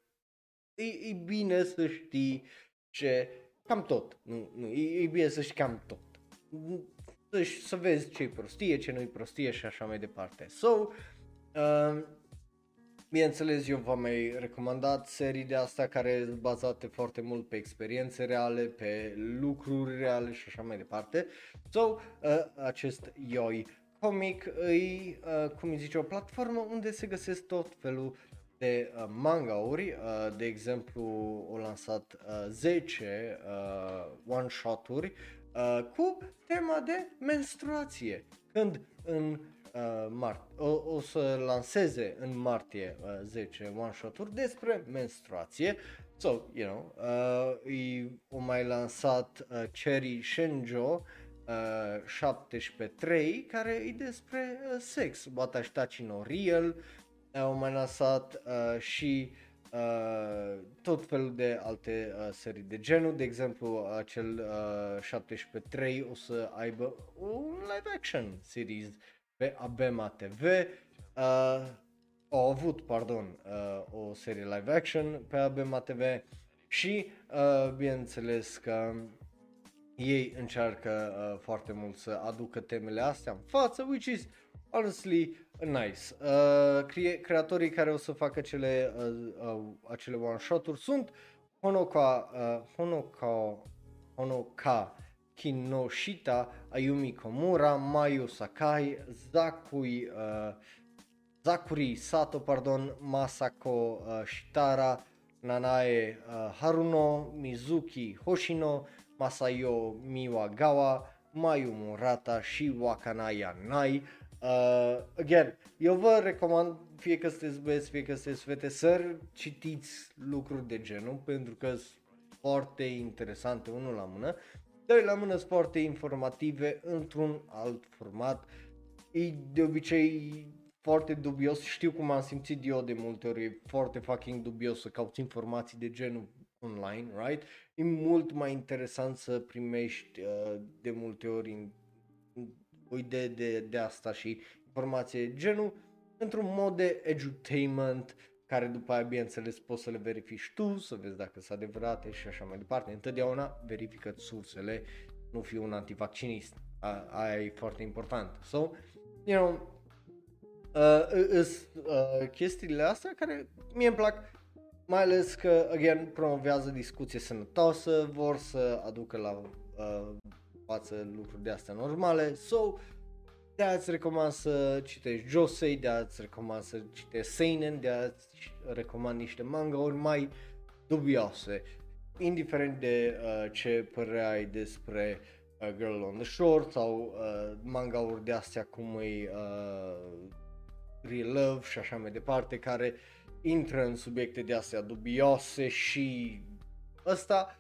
e, e bine să știi ce, cam tot, nu, nu, e, e bine să știi cam tot. Să, să vezi ce e prostie, ce nu-i prostie și așa mai departe. So, uh, Bineînțeles, eu v-am mai recomandat serii de asta care sunt bazate foarte mult pe experiențe reale, pe lucruri reale și așa mai departe. So, uh, acest Yoi Comic îi, uh, cum îi zice, o platformă unde se găsesc tot felul de uh, mangauri, uh, de exemplu au lansat uh, 10 uh, one-shot-uri uh, cu tema de menstruație, când în uh, mart- o, o să lanseze în martie uh, 10 one-shot-uri despre menstruație, So, you know, uh, e, o mai lansat uh, Cherry Shenjo uh, 17.3 care e despre uh, sex, Watashi no Real, uh, au mai lansat uh, și uh, tot felul de alte uh, serii de genul, de exemplu acel uh, 17.3 o să aibă un live action series pe Abema TV, uh, au avut, pardon, uh, o serie live action pe Abema TV și uh, bineînțeles că ei încearcă uh, foarte mult să aducă temele astea în față, which is honestly nice. Uh, cre- creatorii care o să facă cele, uh, uh, acele one-shot-uri sunt Honoka, uh, Honoka, Honoka Kinoshita, Ayumi Komura, Mayu Sakai, Zakui, uh, Zakuri Sato, pardon, Masako uh, Shitara, Nanae uh, Haruno, Mizuki Hoshino, Masayo Miwagawa, Mayu Murata și Wakanaya Nai. Uh, again, eu vă recomand, fie că sunteți băieți, fie că sunteți fete, să citiți lucruri de genul, pentru că sunt foarte interesante, unul la mână, doi la mână sunt foarte informative într-un alt format. E de obicei foarte dubios, știu cum am simțit eu de multe ori, e foarte fucking dubios să cauți informații de genul online, right? E mult mai interesant să primești uh, de multe ori o idee de, de asta și informație genul într-un mod de edutainment care după aia bineînțeles poți să le verifici tu, să vezi dacă sunt adevărate și așa mai departe. Întotdeauna verifică sursele, nu fi un antivaccinist. A, aia e foarte important. So, you know, uh, uh, chestiile astea care mie îmi plac mai ales că, again, promovează discuție sănătoasă, vor să aducă la uh, față lucruri de astea normale, so, de aia îți recomand să citești Josei, de aia îți recomand să citești Seinen, de aia îți recomand niște manga-uri mai dubioase, indiferent de uh, ce părere ai despre uh, Girl on the Shore sau uh, manga-uri de astea cum e uh, Real Love și așa mai departe, care intră în subiecte de astea dubioase și ăsta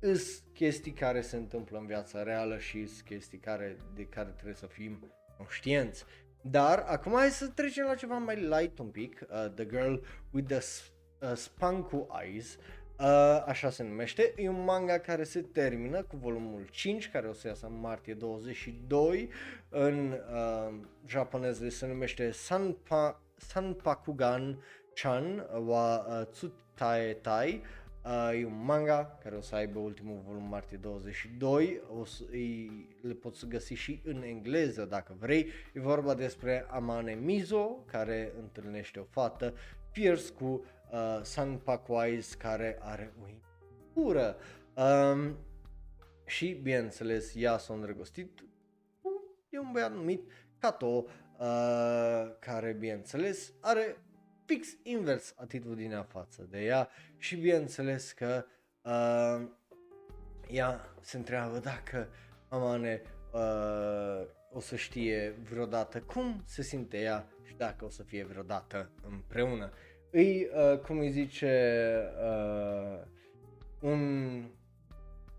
îs chestii care se întâmplă în viața reală și îs chestii care, de care trebuie să fim conștienți. Dar acum hai să trecem la ceva mai light un pic, uh, The Girl with the uh, Spanku Eyes, uh, așa se numește, e un manga care se termină cu volumul 5, care o să iasă în martie 22, în uh, japoneză se numește Sanpa, Sanpakugan Chan wa uh, Tsutaetai uh, e un manga care o să aibă ultimul volum martie 22, o să, îi, le poți găsi și în engleză dacă vrei. E vorba despre Amane Mizo care întâlnește o fată fierce cu uh, San Pakwise care are o pură. Um, și bineînțeles ea s-a îndrăgostit e un băiat numit Kato uh, care bineînțeles are fix invers atitudinea față de ea și bineînțeles că uh, ea se întreabă dacă Amane uh, o să știe vreodată cum se simte ea și dacă o să fie vreodată împreună. Îi, uh, cum îi zice, uh, un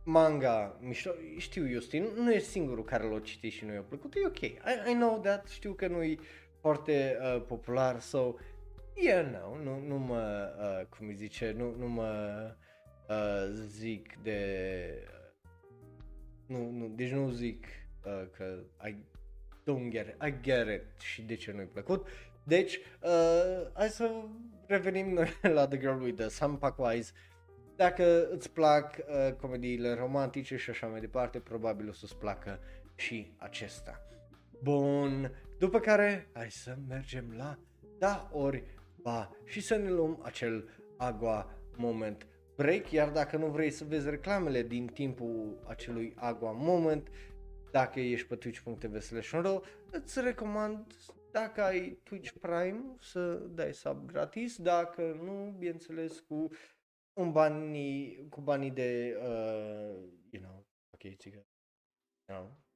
manga mișto, știu Justin, nu e singurul care l-a citit și nu i-a plăcut, e ok, I, I know that, știu că nu e foarte uh, popular, so eu nu, nu, nu mă, uh, cum îi zice, nu, nu mă uh, zic de, nu, nu, deci nu zic uh, că I don't get it, I get it și de ce nu-i plăcut. Deci, uh, hai să revenim la The Girl with the Sunpack Wise. Dacă îți plac uh, comediile romantice și așa mai departe, probabil o să-ți placă și acesta. Bun, după care hai să mergem la da ori ba și să ne luăm acel agua moment break, iar dacă nu vrei să vezi reclamele din timpul acelui agua moment, dacă ești pe twitch.tv slash îți recomand dacă ai Twitch Prime să dai sub gratis, dacă nu, bineînțeles cu un bani, cu banii de, uh, you know, ok, țică, you know,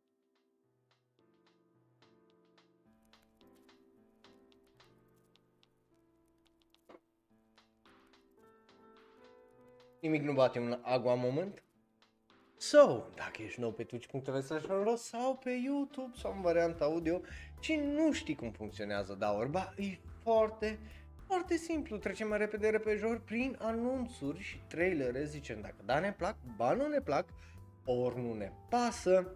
nimic nu bate un agua moment. So, dacă ești nou pe twitch.tv sau pe YouTube sau în varianta audio și nu știi cum funcționează da orba, e foarte, foarte simplu. Trecem mai repede repejor prin anunțuri și trailere zicem dacă da ne plac, ba nu ne plac, ori nu ne pasă.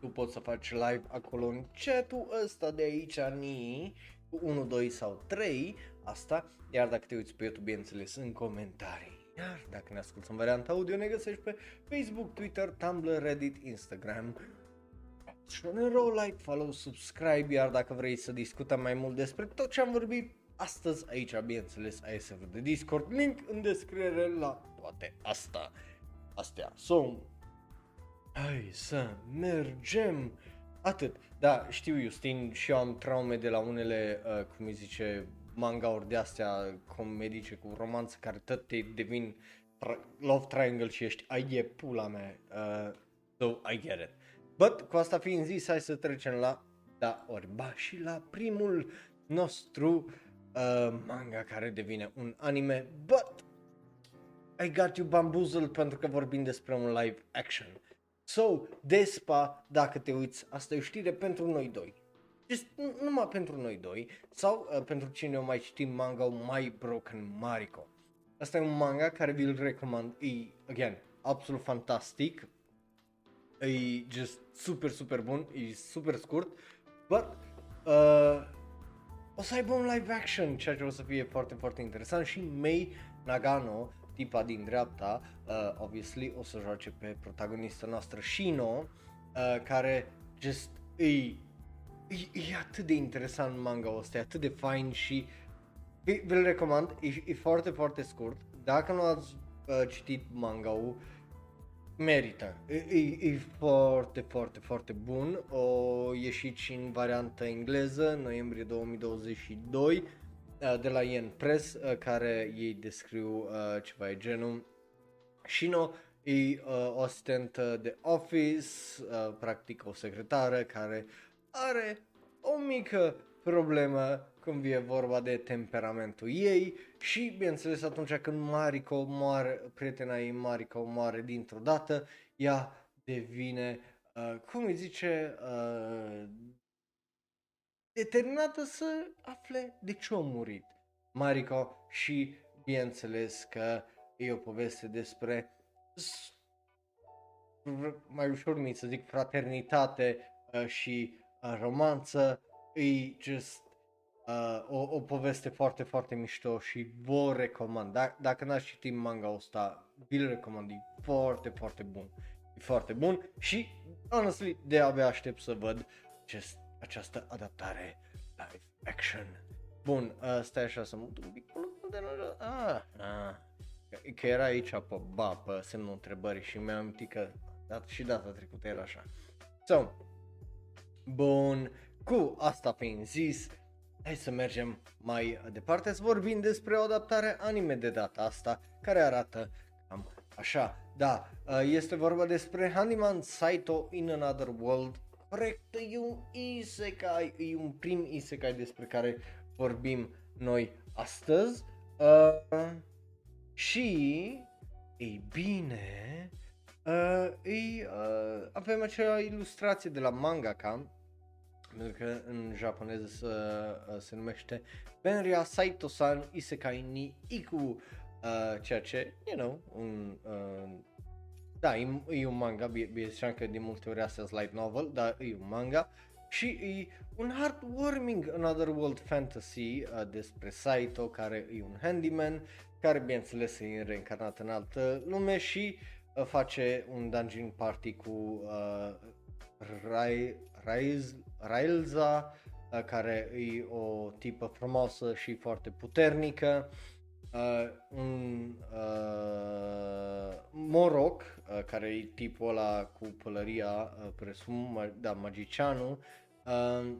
Tu poți să faci live acolo în chatul ăsta de aici, ni, cu 1, 2 sau 3, asta, iar dacă te uiți pe YouTube, bineînțeles, în comentarii. Iar dacă ne asculti în varianta audio, ne găsești pe Facebook, Twitter, Tumblr, Reddit, Instagram. Și un like, follow, subscribe, iar dacă vrei să discutăm mai mult despre tot ce am vorbit astăzi aici, bineînțeles, ai server de Discord, link în descriere la toate asta. Astea. So, hai să mergem. Atât. Da, știu, Justin, și eu am traume de la unele, uh, cum îi zice, manga-uri de astea comedice cu romanță care tot te devin tra- love triangle și ești, ai e pula mea, uh, so I get it. But, cu asta fiind zis, hai să trecem la da orba și la primul nostru uh, manga care devine un anime, but I got you bamboozled pentru că vorbim despre un live action. So, Despa, dacă te uiți, asta e o știre pentru noi doi. Just, numai pentru noi doi sau uh, pentru cine o mai citim manga My Broken Mariko. Asta e un manga care vi-l recomand, e, again, absolut fantastic, e just super, super bun, e super scurt, but uh, o să aibă un live action, ceea ce o să fie foarte, foarte interesant și Mei Nagano, tipa din dreapta, uh, obviously, o să joace pe protagonista noastră Shino, uh, care just e E, e atât de interesant manga ăsta, e atât de fain și vi-l recomand, e, e foarte, foarte scurt. Dacă nu ați uh, citit manga-ul, merită. E, e, e foarte, foarte, foarte bun. O ieșit și în variantă engleză, noiembrie 2022, uh, de la Yen Press, uh, care ei descriu uh, ceva de genul. Shino e uh, o asistentă de office, uh, practic o secretară care are o mică problemă când e vorba de temperamentul ei și, bineînțeles, atunci când Mariko moare, prietena ei Mariko moare dintr-o dată, ea devine, uh, cum îi zice, uh, determinată să afle de ce a murit Mariko și, bineînțeles, că e o poveste despre mai ușor mi să zic fraternitate uh, și romanță, e just uh, o, o poveste foarte, foarte mișto și vă recomand. D- dacă n-ați citit manga ăsta, vi-l recomand, e foarte, foarte bun. E foarte bun și, honestly, de abia aștept să văd just această adaptare live action. Bun, uh, stai așa să mut un pic de ah, ah. Că era aici pe ba, pe semnul întrebării și mi-am amintit că dat, și data trecută era așa. So, Bun, cu asta fiind zis, hai să mergem mai departe să vorbim despre o adaptare anime de data asta, care arată cam așa. Da, este vorba despre Handyman Saito in Another World. Corect, e un isekai, e un prim isekai despre care vorbim noi astăzi. Uh, și, ei bine, uh, ei, uh, avem acea ilustrație de la mangaka pentru că în japoneză se, uh, se numește Benria Saito-san Isekai ni Iku, uh, ceea ce, you know, un, uh, da, e, e un manga, bine ziceam că de multe ori astea light novel, dar e un manga și e un heartwarming Another World Fantasy uh, despre Saito, care e un handyman, care bineînțeles e reîncarnat în altă lume și uh, face un dungeon party cu uh, Rai, Raiz, Railza, uh, care e o tipă frumoasă și foarte puternică, uh, un uh, Moroc, uh, care e tipul ăla cu pălăria, uh, presum, da, magicianul, uh,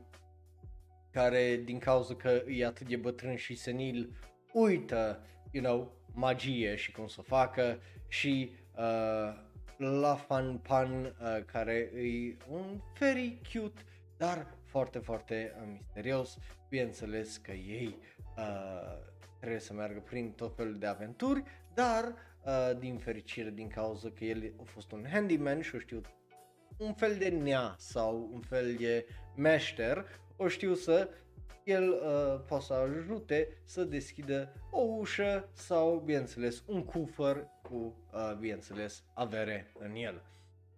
care din cauza că e atât de bătrân și senil, uită, you know, magie și cum să o facă și uh, la Fan Pan, uh, care e un very cute, dar foarte, foarte uh, misterios. Bineînțeles că ei uh, trebuie să meargă prin tot felul de aventuri, dar uh, din fericire din cauza că el a fost un handyman și a știut un fel de nea sau un fel de meșter, o știu să el uh, poate să ajute să deschidă o ușă sau, bineînțeles, un cufăr cu, uh, bineînțeles, avere în el.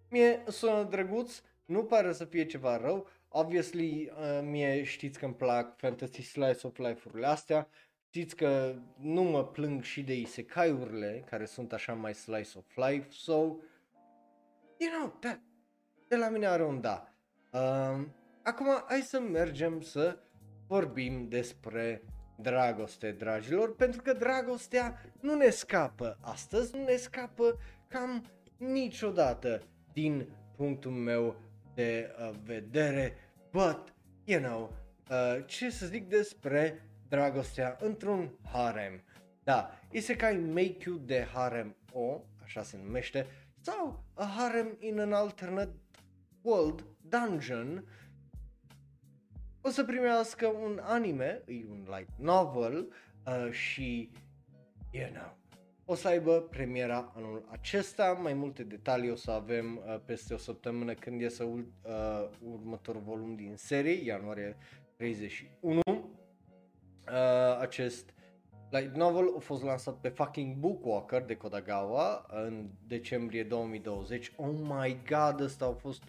Mie sună drăguț, nu pare să fie ceva rău, obviously uh, mie știți că îmi plac fantasy slice of life-urile astea, știți că nu mă plâng și de isekai-urile care sunt așa mai slice of life, so, you know, that, de la mine are un da. Uh, acum hai să mergem să vorbim despre dragoste, dragilor, pentru că dragostea nu ne scapă astăzi, nu ne scapă cam niciodată din punctul meu de uh, vedere, but, you know, uh, ce să zic despre dragostea într-un harem. Da, Isekai Make You de Harem O, așa se numește, sau A Harem in an Alternate World Dungeon, o să primească un anime, e un light novel uh, și, you know, o să aibă premiera anul acesta, mai multe detalii o să avem uh, peste o săptămână când iese uh, următorul volum din serie, ianuarie 31. Uh, acest light novel a fost lansat pe fucking Bookwalker de Kodagawa în decembrie 2020. Oh my god, ăsta a fost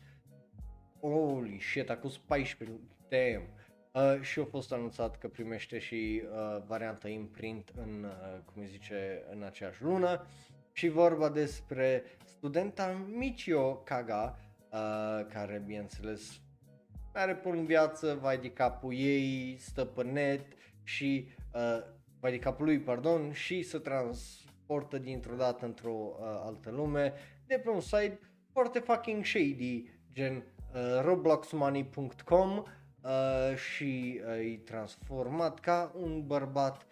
Holy shit, acum 14 damn. Uh, și a fost anunțat că primește și uh, varianta imprint în, uh, cum zice, în aceeași lună. Și vorba despre studenta Michio Kaga, uh, care bineînțeles are până în viață, vai de capul ei, stă pe net și uh, vai de capul lui, pardon, și se transportă dintr-o dată într-o uh, altă lume de pe un site foarte fucking shady, gen uh, robloxmoney.com uh, și uh, e transformat ca un bărbat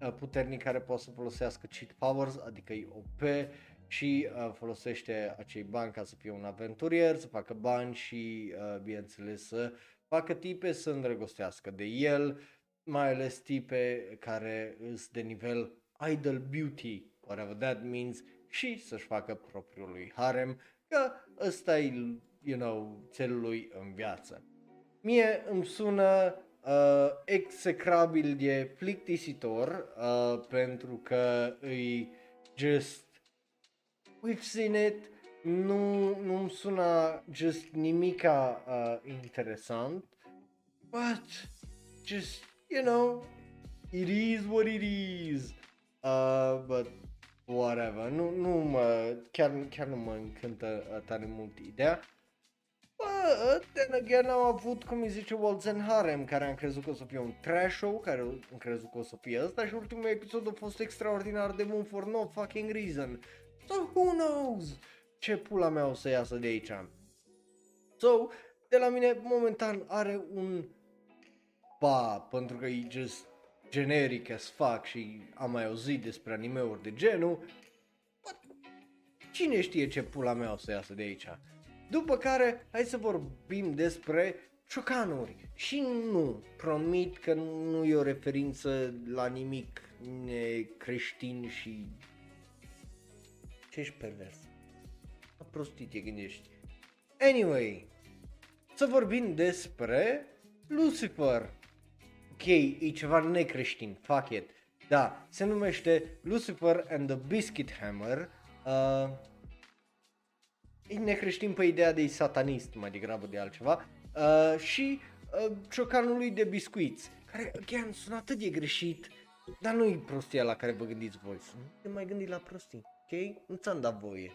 uh, puternic care poate să folosească cheat powers, adică e OP și uh, folosește acei bani ca să fie un aventurier, să facă bani și uh, bineînțeles să facă tipe să îndrăgostească de el, mai ales tipe care sunt de nivel idol beauty, whatever that means, și să-și facă propriul lui harem, că ăsta e, you know, țelul lui în viață mie îmi sună uh, execrabil de plictisitor uh, pentru că îi just we've seen it. Nu, nu îmi sună just nimica uh, interesant. But just you know it is what it is. Uh, but whatever. Nu, nu mă chiar, chiar nu mă încântă uh, tare mult ideea Bă, then again am avut, cum îi zice, Walden Harem, care am crezut că o să fie un trash show, care am crezut că o să fie ăsta și ultimul episod a fost extraordinar de bun for no fucking reason. So who knows ce pula mea o să iasă de aici. So, de la mine momentan are un ba, pentru că e just generic as fuck și am mai auzit despre animeuri de genul, But, cine știe ce pula mea o să iasă de aici. După care, hai să vorbim despre ciocanuri. Și nu, promit că nu e o referință la nimic creștin și... Ce ești pervers? La prostit te gândești. Anyway, să vorbim despre Lucifer. Ok, e ceva necreștin, fuck it. Da, se numește Lucifer and the Biscuit Hammer. Uh, e necreștin pe ideea de satanist mai degrabă de altceva uh, și uh, ciocanul lui de biscuiți, care, again, sună atât de greșit, dar nu e prostia la care vă gândiți voi, nu te mai gândi la prostii, ok? Nu ți-am dat voie.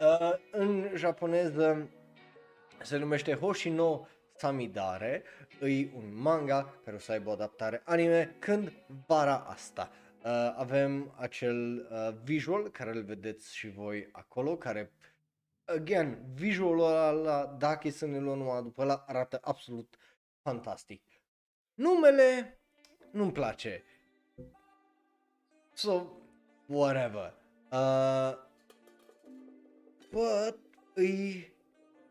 Uh, în japoneză se numește Hoshino Samidare, e un manga care o să aibă o adaptare anime când vara asta. Uh, avem acel uh, visual care îl vedeți și voi acolo, care again, visualul ăla la dacă să ne luăm numai după ăla arată absolut fantastic. Numele nu-mi place. So, whatever. Uh, but, e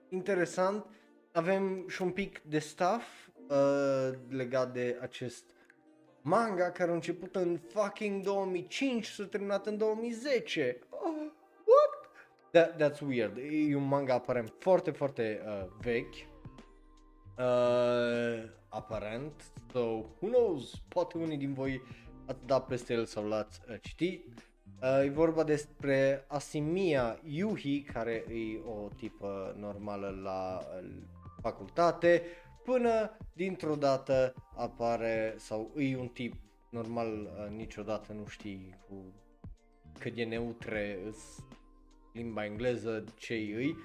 interesant. Avem și un pic de stuff uh, legat de acest manga care a început în fucking 2005 și s-a terminat în 2010. Oh, That, that's weird. E un manga aparent foarte, foarte uh, vechi. Uh, aparent. So, who knows? Poate unii din voi ați dat peste el sau l-ați uh, citit. Uh, e vorba despre Asimia Yuhi, care e o tipă normală la uh, facultate, până dintr-o dată apare, sau e un tip normal, uh, niciodată nu știi cu cât de neutre îs limba engleză ce îi.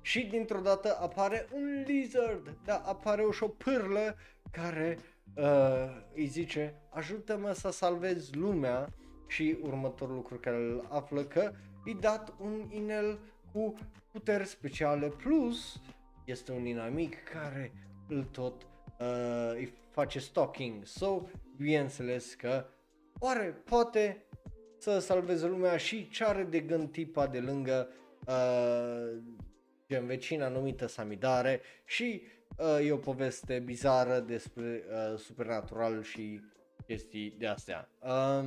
Și dintr-o dată apare un lizard, da, apare o șopârlă care uh, îi zice ajută-mă să salvez lumea. Și următorul lucru care îl află că i dat un inel cu puteri speciale plus este un inamic care îl tot uh, îi face stalking. So, bineînțeles că oare poate să salveze lumea și ce are de gând tipa de lângă uh, gen vecina numită Samidare și uh, e o poveste bizară despre uh, supernatural și chestii de astea. Uh,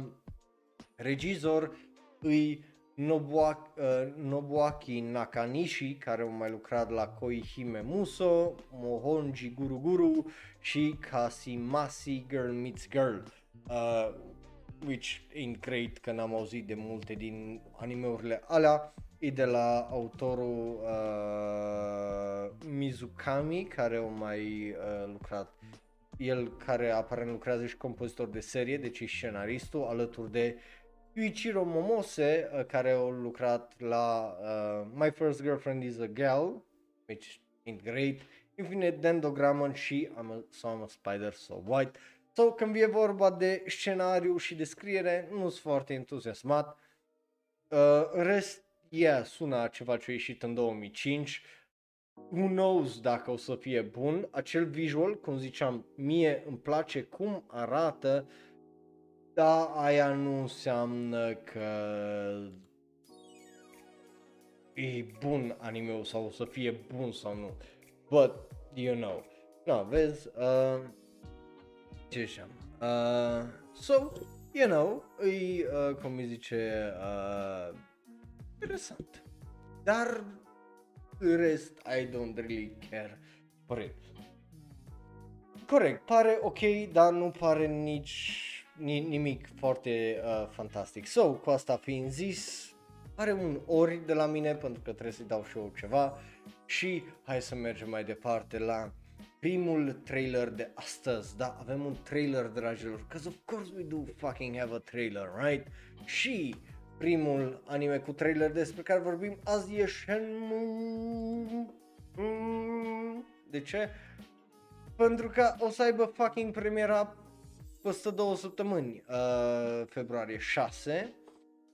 regizor îi Nobuaki, uh, Nobuaki Nakanishi, care a mai lucrat la Koihime Muso, Mohonji Guru Guru și Kasimasi Girl Meets Girl. Uh, which ain't great că n-am auzit de multe din animeurile alea. E de la autorul uh, Mizukami, care a mai uh, lucrat el care aparent lucrează și compozitor de serie, deci e scenaristul, alături de Yuichiro Momose, uh, care a lucrat la uh, My First Girlfriend is a Gal, which ain't great, Infinite Dendogramon și I'm a, so I'm a Spider So White. So, când e vorba de scenariu și descriere, nu sunt foarte entuziasmat. Uh, rest, yeah, sună ceva ce a ieșit în 2005. Who knows dacă o să fie bun. Acel visual, cum ziceam, mie îmi place cum arată, dar aia nu înseamnă că e bun anime sau o să fie bun sau nu. But, you know. No, vezi, uh, ce ziceam? Uh, so, you know, e, uh, cum îi zice, uh, interesant. Dar, în rest, I don't really care for it. Corect, pare ok, dar nu pare nici ni- nimic foarte uh, fantastic. So, cu asta fiind zis, are un ori de la mine pentru că trebuie să-i dau și eu ceva și hai să mergem mai departe la primul trailer de astăzi, da, avem un trailer, dragilor, because of course we do fucking have a trailer, right? Și primul anime cu trailer despre care vorbim azi e Shenmue. Mm, de ce? Pentru că o să aibă fucking premiera peste două săptămâni, uh, februarie 6.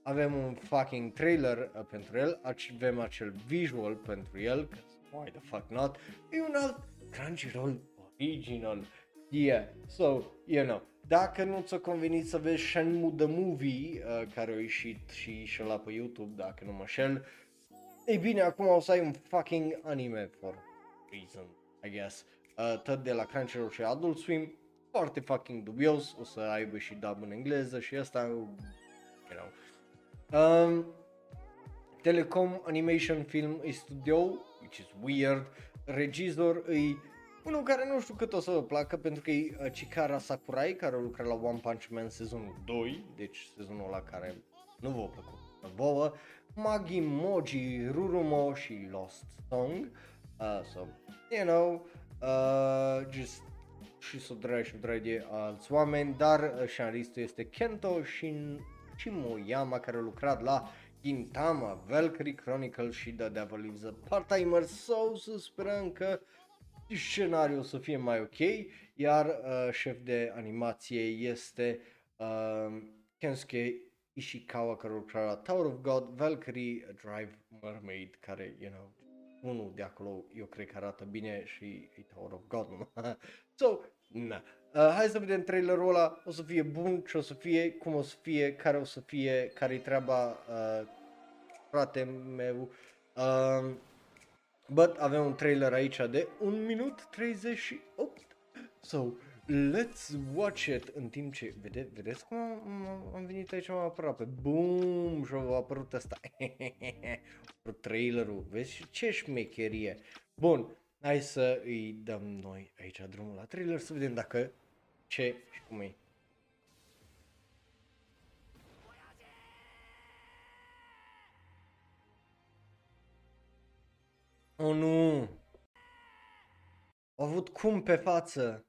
Avem un fucking trailer uh, pentru el, avem acel visual pentru el, why the fuck not, e un alt Crunchyroll original. Yeah, so, you know, dacă nu ți-a convenit să vezi Shenmue the Movie, uh, care a ieșit și și la pe YouTube, dacă nu mă șel, ei bine, acum o să ai un fucking anime for reason, I guess. Uh, tot de la Crunchyroll și Adult Swim, foarte fucking dubios, o să aibă și dub în engleză și asta, you know. Um, Telecom Animation Film Studio, which is weird, regizor îi unul care nu știu cât o să vă placă pentru că e uh, Chikara Sakurai care a lucrat la One Punch Man sezonul 2, deci sezonul la care nu vă plăcut vouă, Magi Moji, Rurumo și Lost Song. Uh, so, you know, uh, just și să dragi și dragi de alți oameni, dar uh, șaristul este Kento Shin, Shimoyama care a lucrat la Gintama, Valkyrie Chronicle și The Devil Lives a Part-Timer, so să sperăm că scenariul o să fie mai ok, iar uh, șef de animație este uh, Kensuke Ishikawa care lucra la Tower of God, Valkyrie Drive Mermaid care, you know, unul de acolo eu cred că arată bine și e Tower of God. so, na. Uh, hai să vedem trailerul ăla, o să fie bun, ce o să fie, cum o să fie, care o să fie, care-i treaba, uh, frate meu. Uh, but avem un trailer aici de 1 minut 38. So, let's watch it în timp ce, vede, vedeți cum am, am venit aici mai aproape, boom, și a apărut asta, trailerul, vezi ce șmecherie. Bun, hai să îi dăm noi aici drumul la trailer să vedem dacă ce și cum e. Oh nu! A avut cum pe față.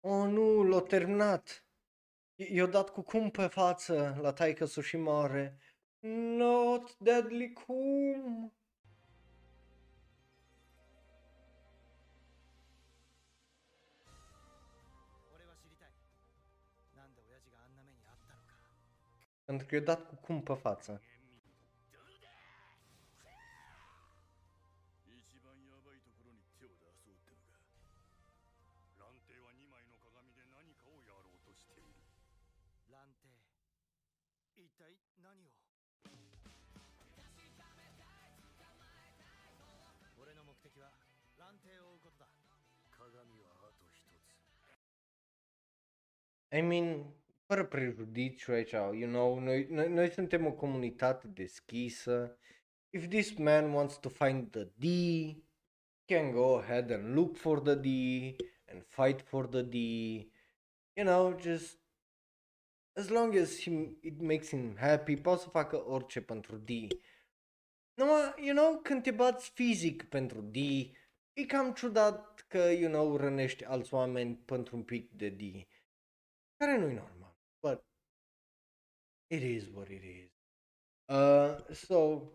Oh nu, l-a terminat. I-a dat cu cum pe față la taică și mare. Not deadly cum. Pentru că i-a dat cu cum pe față. 帝を追うことだ鏡はあと一つ I mean, fără prejudiciu aici, you know, noi, noi, noi suntem o comunitate deschisă. If this man wants to find the D, can go ahead and look for the D and fight for the D. You know, just as long as he, it makes him happy, poate să facă orice pentru D. Numai, you know, când te bați fizic pentru D, e cam ciudat că, you know, rănești alți oameni pentru un pic de D. Care nu-i normal. But it is what it is. Uh, so,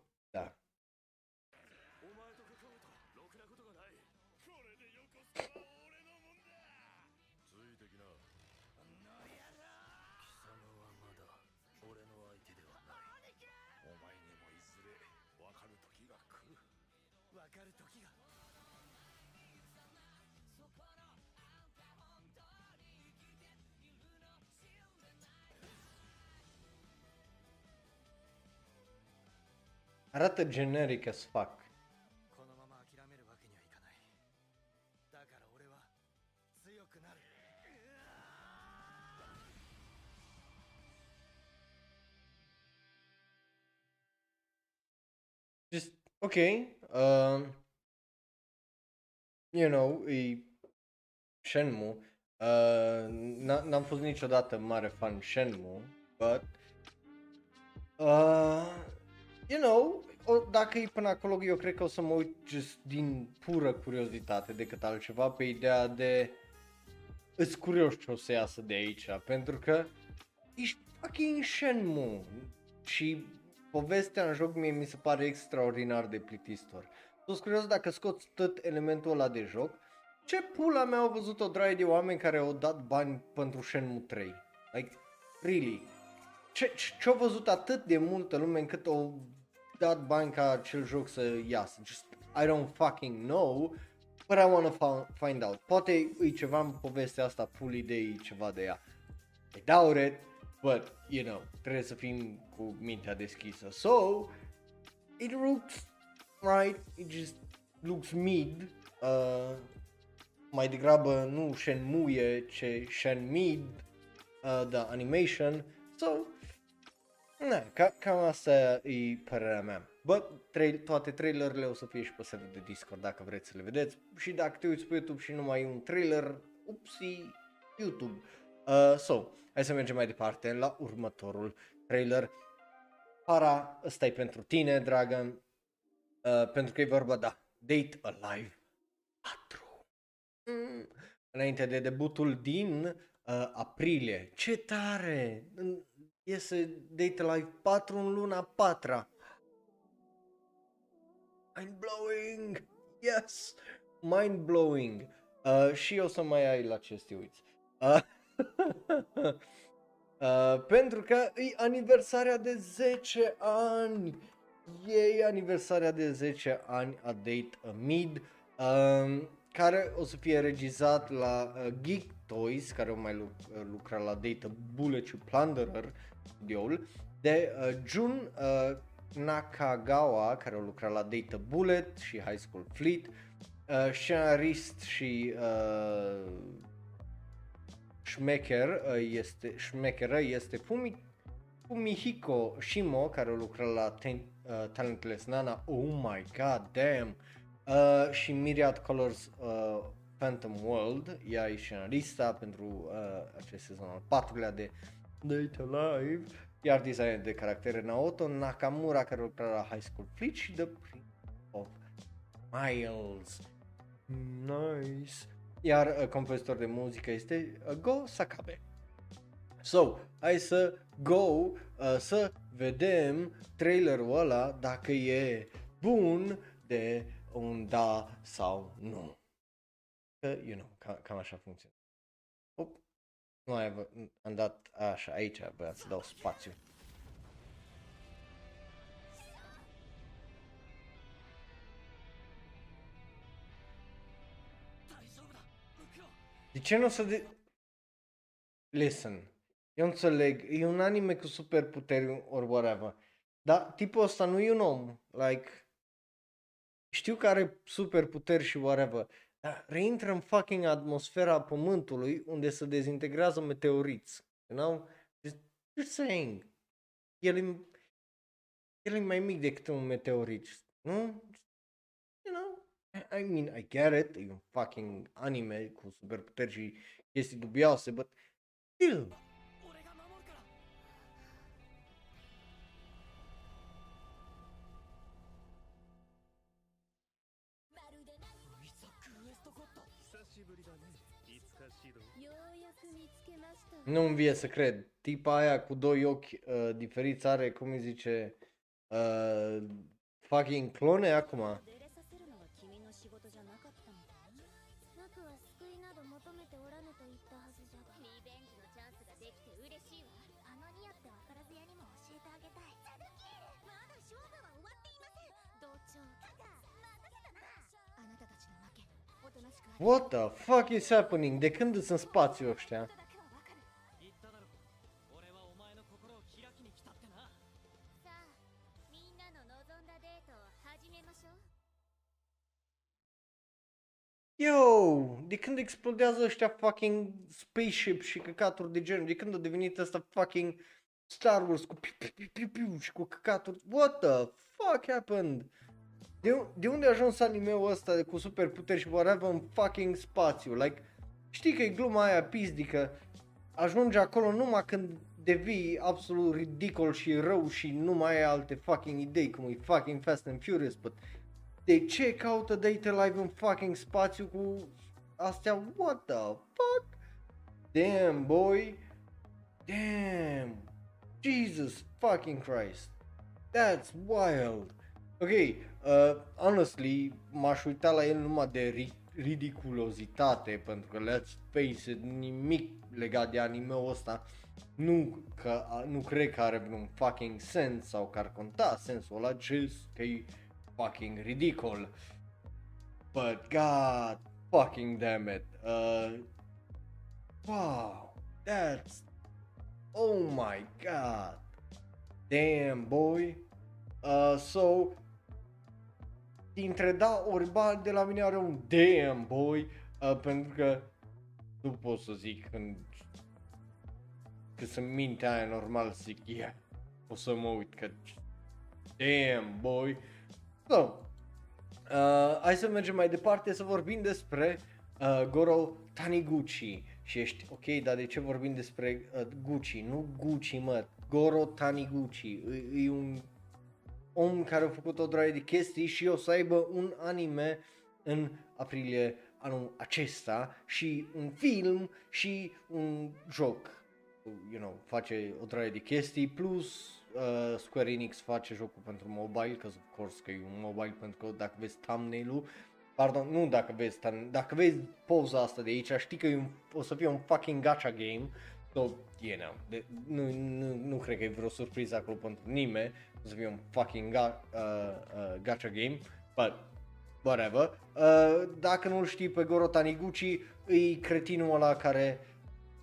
Arată generic as fuck. Just, ok, uh, you know, e Shenmue. Uh, n-am fost niciodată mare fan Shenmue, but uh, you know, o, dacă e până acolo, eu cred că o să mă uit just din pură curiozitate decât altceva pe ideea de îți curios ce o să iasă de aici, pentru că ești fucking Shenmue și povestea în joc mie mi se pare extraordinar de plictisitor. Sunt curios dacă scoți tot elementul ăla de joc, ce pula mea au văzut o draie de oameni care au dat bani pentru Shenmue 3? Like, really? Ce, ce, ce-au văzut atât de multă lume încât au dat bani ca acel joc să iasă. Just, I don't fucking know, but I wanna find out. Poate e ceva în povestea asta, puli de ceva de ea. I doubt it, but, you know, trebuie să fim cu mintea deschisă. So, it looks right, it just looks mid. Uh, mai degrabă nu Shenmue, ce Shenmid, uh, the animation. So, Na, ca, cam asta e părerea mea. Bă, trei, toate trailerele o să fie și pe serverul de Discord dacă vreți să le vedeți. Și dacă te uiți pe YouTube și nu mai e un trailer, upsi, YouTube. Uh, so, hai să mergem mai departe la următorul trailer. Para, ăsta e pentru tine, dragă, uh, pentru că e vorba, da, Date Alive 4. Mm. Înainte de debutul din uh, aprilie. Ce tare! Iese Date Live 4 în luna 4 Mind blowing! Yes! Mind blowing! Uh, și o să mai ai la ce să te uiți. Uh, uh, pentru că e aniversarea de 10 ani. E aniversarea de 10 ani a Date a Mid. Uh, care o să fie regizat la uh, Geek Toys, care o mai luc- lucra la Data Bullet și Plunderer, studioul, de uh, Jun uh, Nakagawa, care a lucrat la Data Bullet și High School Fleet, uh, scenarist și uh, șmecher uh, este, șmecheră este Fumi, Fumihiko Shimo, care lucra la ten, uh, Talentless Nana, oh my god damn, uh, și Myriad Colors uh, Phantom World, ea e scenarista pentru uh, acest sezon al patrulea de Date Alive, iar designer de caractere Naoto Nakamura, care lucra la High School Fleet și The Prince of Miles. Nice. Iar uh, compozitor de muzică este uh, Go Sakabe. So, hai să go uh, să vedem trailerul ăla dacă e bun de un da sau nu. Că, you know, cam, cam așa funcționează. Op, nu ai, vă- am dat așa, aici, băiat să dau spațiu. De ce nu o să de... Listen, eu înțeleg, e un anime cu superputeri or whatever, dar tipul ăsta nu e un om, like, știu că are superputeri și whatever, dar reintră în fucking atmosfera pământului unde se dezintegrează meteoriți, you know? Just, just saying. El e, el e mai mic decât un meteorit, nu? You know? I, I mean, I get it, e un fucking anime cu superputeri și chestii dubioase, but still, Nu-mi vie să cred. Tipa aia cu doi ochi uh, diferiți are, cum îi zice, uh, fucking clone acum. What the fuck is happening? De când sunt în spațiu ăștia? Yo, de când explodează ăștia fucking spaceship și căcaturi de genul? De când a devenit ăsta fucking Star Wars cu piu, piu, piu, piu, piu și cu căcaturi? What the fuck happened? De, de unde a ajuns anime-ul ăsta cu superputeri și whatever în fucking spațiu? Like, știi că e gluma aia pizdică, ajunge acolo numai când devii absolut ridicol și rău și nu mai ai alte fucking idei, cum e fucking Fast and Furious, but de ce caută Date Live în fucking spațiu cu astea? What the fuck? Damn, boy. Damn. Jesus fucking Christ. That's wild. Ok, uh, honestly, m-aș uita la el numai de ri- ridiculozitate, pentru că let's face it, nimic legat de anime-ul ăsta nu, că, nu cred că are vreun fucking sens sau că ar conta sensul ăla, just că e fucking ridicol. But god fucking damn it. Uh, wow, that's oh my god. Damn boy. Uh, so dintre da orba de la mine are un damn boy uh, pentru că nu pot să zic când că sunt mintea aia normal să zic yeah, o să mă uit că damn boy so uh, hai să mergem mai departe să vorbim despre uh, Goro Taniguchi. Și ești ok, dar de ce vorbim despre uh, Gucci, nu Gucci mă, Goro Taniguchi, e, e un om care a făcut o draie de chestii și o să aibă un anime în aprilie anul acesta și un film și un joc. You know, face o draie de chestii plus uh, Square Enix face jocul pentru mobile, că of course că e un mobile pentru că dacă vezi thumbnail-ul Pardon, nu dacă vezi, thumb- dacă vezi poza asta de aici, știi că e un, o să fie un fucking gacha game. So, you know, de, nu, nu, nu cred că e vreo surpriză acolo pentru nimeni, o să fie un fucking ga, uh, uh, gacha game, but whatever. Uh, dacă nu-l știi pe Goro Taniguchi, e cretinul ăla care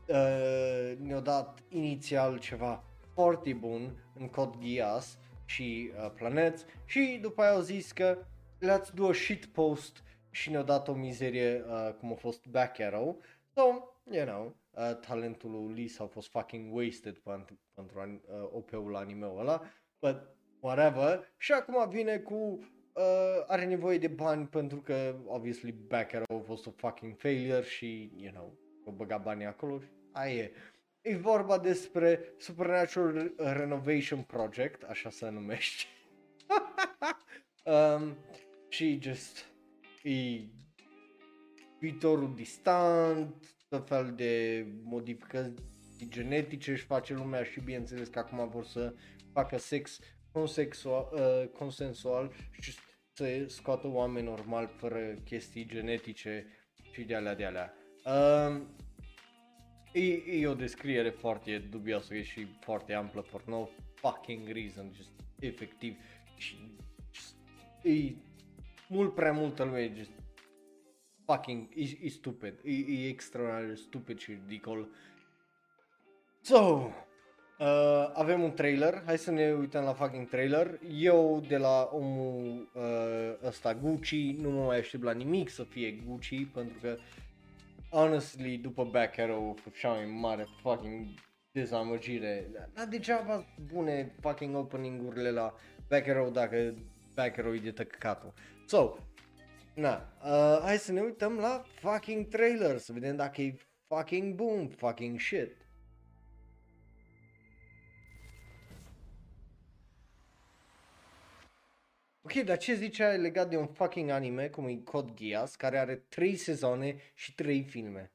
uh, ne-a dat inițial ceva foarte bun în Code Geass și uh, Planet și după aia au zis că let's do a shit post și ne-a dat o mizerie uh, cum a fost Back Arrow. So, you know, uh, talentul lui Lee s-a fost fucking wasted pentru, pentru uh, OP-ul anime-ul ăla, but whatever. Și acum vine cu uh, are nevoie de bani pentru că obviously Back Arrow a fost o fucking failure și you know, o băga banii acolo și aia e. E vorba despre Supernatural Renovation Project, așa se numește. um, și just e viitorul distant, tot fel de modificări genetice își face lumea și bineînțeles că acum vor să facă sex consexual, uh, consensual și să scoată oameni normal fără chestii genetice și de alea de alea. Uh, e, e o descriere foarte dubioasă și foarte amplă for no fucking reason, just efectiv și just, e mult prea multă lume, just fucking, e, e stupid, e, e extraordinar de stupid și ridicol. So, uh, avem un trailer, hai să ne uităm la fucking trailer. Eu de la omul uh, ăsta Gucci nu mă mai aștept la nimic să fie Gucci pentru că honestly după Back Arrow cea mai mare fucking dezamăgire. Dar degeaba bune fucking opening-urile la Back Arrow dacă Back Arrow e de tăcăcatul. So, na, uh, hai să ne uităm la fucking trailer să vedem dacă e fucking boom, fucking shit. Ok, dar ce zicea legat de un fucking anime cum e Code Geass, care are 3 sezoane și 3 filme?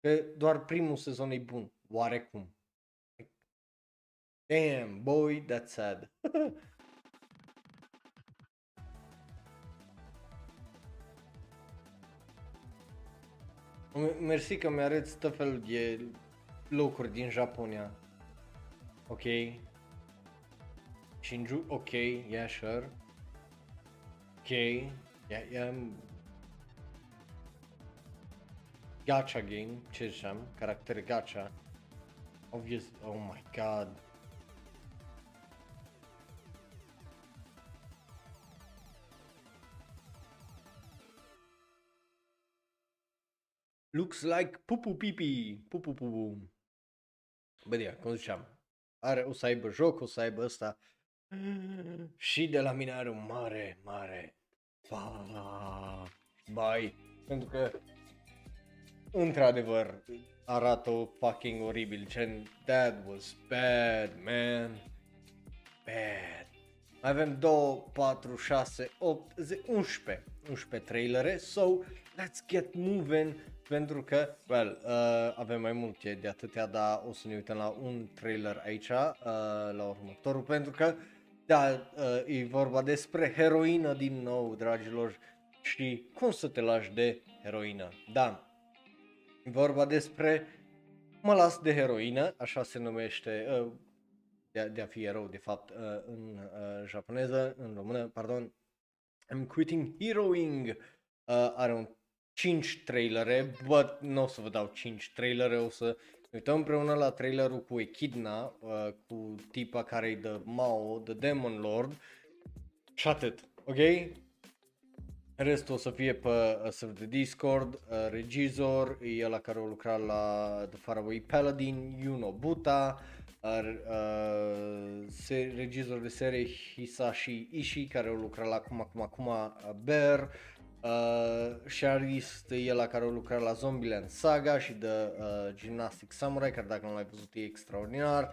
Că doar primul sezon e bun, oarecum. Damn, boy, that's sad. M- Mersi că mi-arăți tot felul de locuri din Japonia. Ok. Shinju, ok, yeah, sure. Ok, yeah, yeah. Gacha game, ce ziceam, caractere gacha. Obvious, oh my god. Looks like pupu pipi, pupu pupu. Bă, ia, cum ziceam, are, o să aibă joc, o să aibă ăsta. Și de la mine are un mare, mare fa, bai, pentru că într-adevăr arată fucking oribil, gen that was bad, man, bad. Mai avem 2, 4, 6, 8, 10, 11, 11 trailere, so let's get moving pentru că, well, uh, avem mai multe de atâtea, dar o să ne uităm la un trailer aici, uh, la următorul, pentru că, da, uh, e vorba despre heroină din nou, dragilor, și cum să te lași de heroină. Da, e vorba despre mă las de heroină, așa se numește, uh, de, de a fi erou, de fapt, uh, în uh, japoneză, în română, pardon, I'm quitting heroing, uh, are un 5 trailere, but nu o să vă dau 5 trailere, o să ne uităm împreună la trailerul cu Echidna, uh, cu tipa care e de Mao, The Demon Lord. Și atât, ok? Restul o să fie pe uh, server de Discord, uh, regizor, e ăla care a lucrat la The Faraway Paladin, Yuno Buta, uh, uh, se, regizor de serie Hisashi Ishii care a lucrat la Kuma Kuma Kuma Bear, Uh, Uh, și Sharist e la care a lucrat la Zombieland Saga și de uh, Gymnastic Samurai, care dacă nu l-ai văzut e extraordinar.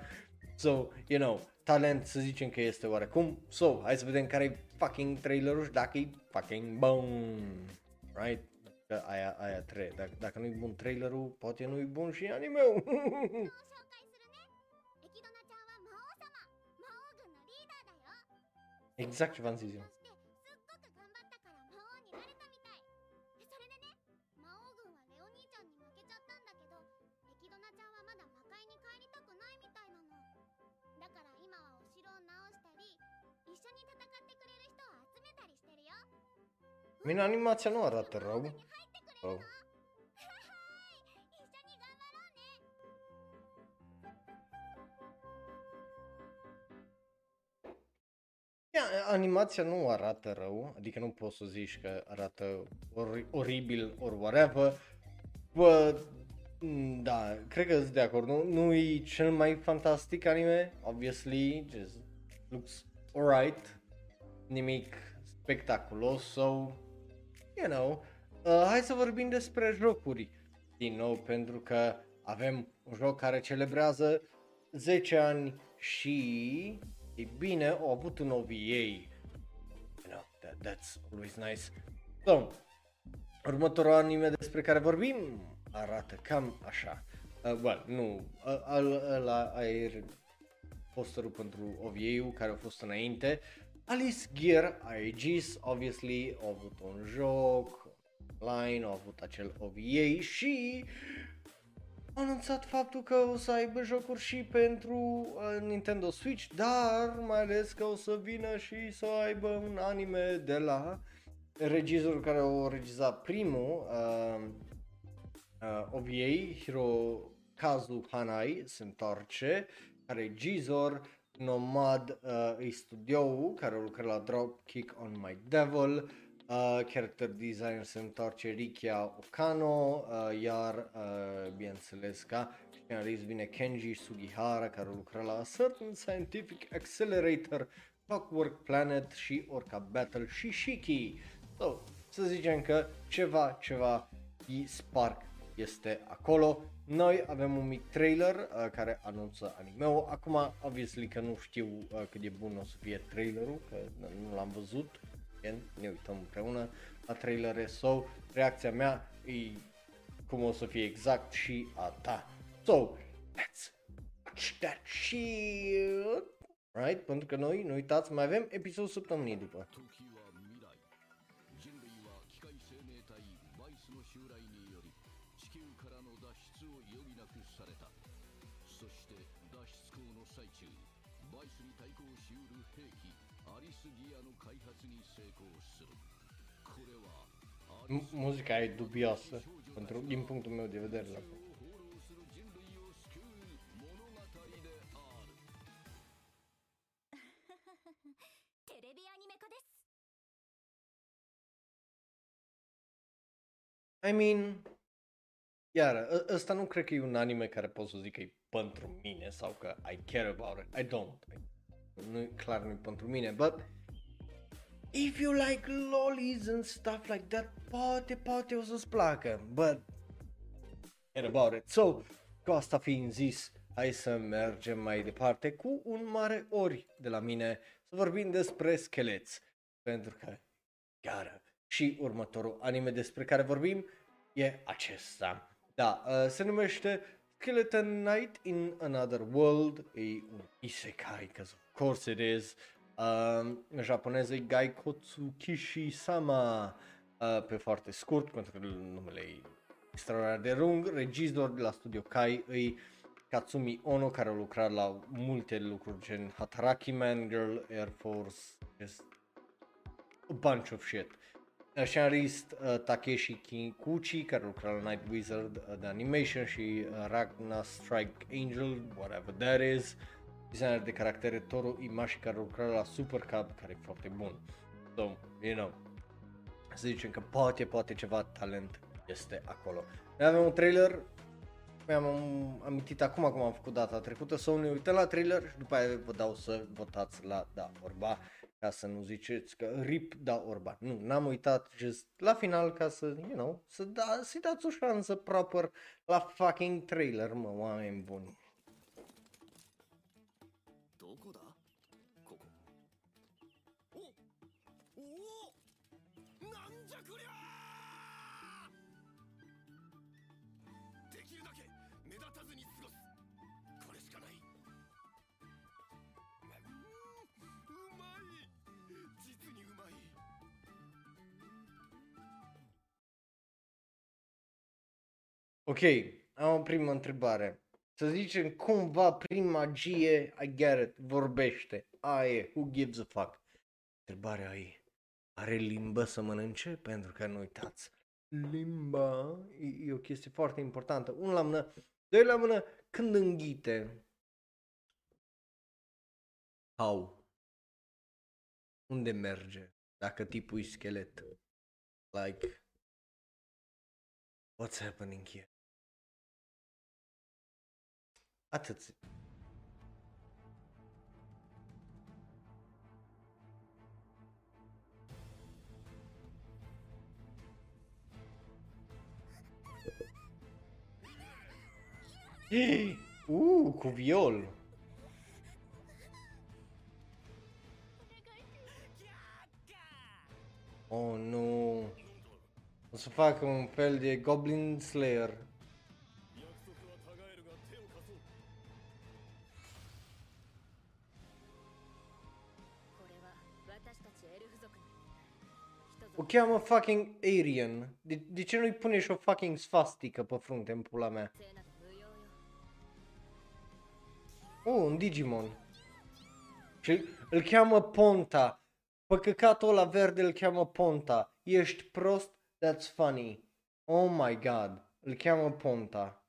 So, you know, talent să zicem că este oarecum. So, hai să vedem care e fucking trailerul și dacă e fucking bun. Right? Că aia, aia trebuie. Dacă, dacă nu e bun trailerul, poate nu e bun și anime-ul. exact ce v-am zis eu. Mine animația nu arată rău. rău. animația nu arată rău, adică nu poți să zici că arată or- oribil or whatever, bă, da, cred că sunt de acord, nu, nu e cel mai fantastic anime, obviously, just looks alright, nimic spectaculos sau so you know. Uh, hai să vorbim despre jocuri din nou, pentru că avem un joc care celebrează 10 ani și, e bine, au avut un OVA. You know, that, that's always nice. So, următorul anime despre care vorbim arată cam așa. Uh, well, nu, uh, al- ăla e posterul pentru OVA-ul care a fost înainte. Alice Gear Aegis, obviously, au avut un joc online, au avut acel OVA și au anunțat faptul că o să aibă jocuri și pentru uh, Nintendo Switch, dar mai ales că o să vină și să aibă un anime de la regizorul care a regizat primul uh, uh, OVA, Hirokazu Hanai, se întoarce, care e Gizor, Nomad uh, e studioul care lucra la Dropkick on My Devil, uh, character designer se întoarce Rikia Okano, uh, iar uh, bineînțeles ca scenarist vine Kenji Sugihara care lucra la A Certain Scientific Accelerator, Clockwork Planet și Orca Battle și Shiki. So, să zicem că ceva, ceva e Spark este acolo. Noi avem un mic trailer uh, care anunță anime-ul. Acum, obviously că nu știu uh, cât de bun o să fie trailerul, că nu l-am văzut. Bine, ne uităm împreună la trailere. So, reacția mea e cum o să fie exact și a ta. So, let's watch that shit. Right? Pentru că noi, nu uitați, mai avem episodul săptămânii după. M Muzica e dubioasă, pentru, din punctul meu de vedere. La. I mean, iar, ă, ăsta nu cred că e un anime care pot să zic că e pentru mine sau că I care about it. I don't. Nu, clar nu e pentru mine, but if you like lollies and stuff like that, poate, poate o să-ți placă, but care about it. So, cu asta fiind zis, hai să mergem mai departe cu un mare ori de la mine să vorbim despre scheleți. Pentru că, chiar, și următorul anime despre care vorbim e acesta. Da, uh, se numește Skeleton Knight in Another World, e un isekai, because of course it is. Uh, în japoneză e Gaikotsu Kishi-sama, uh, pe foarte scurt, pentru că numele e extraordinar de lung. Regizor de la Studio Kai îi Katsumi Ono, care a lucrat la multe lucruri gen Hataraki Man, Girl, Air Force, just a bunch of shit. Uh, Scenarist uh, Takeshi Kikuchi, care lucra la Night Wizard uh, de Animation și uh, Ragna Strike Angel, whatever that is. Designer de caractere Toru Imashi, care lucra la Super Cub, care e foarte bun. So, you know, să zicem că poate, poate ceva talent este acolo. Noi avem un trailer, mi-am amintit acum cum am făcut data trecută, să ne uităm la trailer și după aia vă dau să votați la Da Orba, ca să nu ziceți că rip Da Orba. Nu, n-am uitat, just la final ca să, you know, să da, să-i dați o șansă proper la fucking trailer, mă, oameni buni. Ok, am o primă întrebare. Să zicem cumva prin magie, I get it, vorbește. Aia e, who gives a fuck? Întrebarea e, are limbă să mănânce? Pentru că nu uitați, limba e, e o chestie foarte importantă. Unul la mână, doi la mână, când înghite. How? Unde merge? Dacă tipul e schelet. Like, what's happening here? Atât. Uh, cu viol. Oh, nu. O să facă un fel de Goblin Slayer. O cheamă fucking Arian. De, de ce nu-i pune și o fucking sfastică pe frunte în pula mea? Oh, un Digimon. Și îl cheamă Ponta. Pe căcatul ăla verde îl cheamă Ponta. Ești prost? That's funny. Oh my god. Îl cheamă Ponta.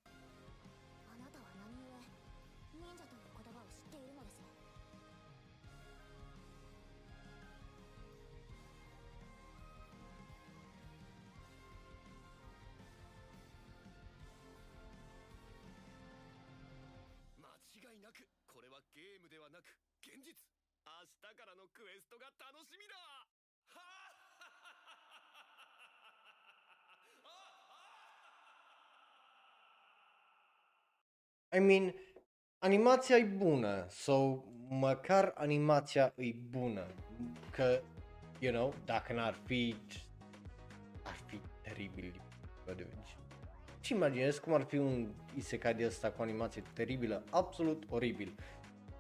クエストが楽しみだはあ I mean, animația e bună. So, măcar animația e bună. Că, you know, dacă n-ar fi, ar fi teribil. din punct de vedere. Și imaginez cum ar fi un isekai de ăsta cu animație teribilă, absolut oribil.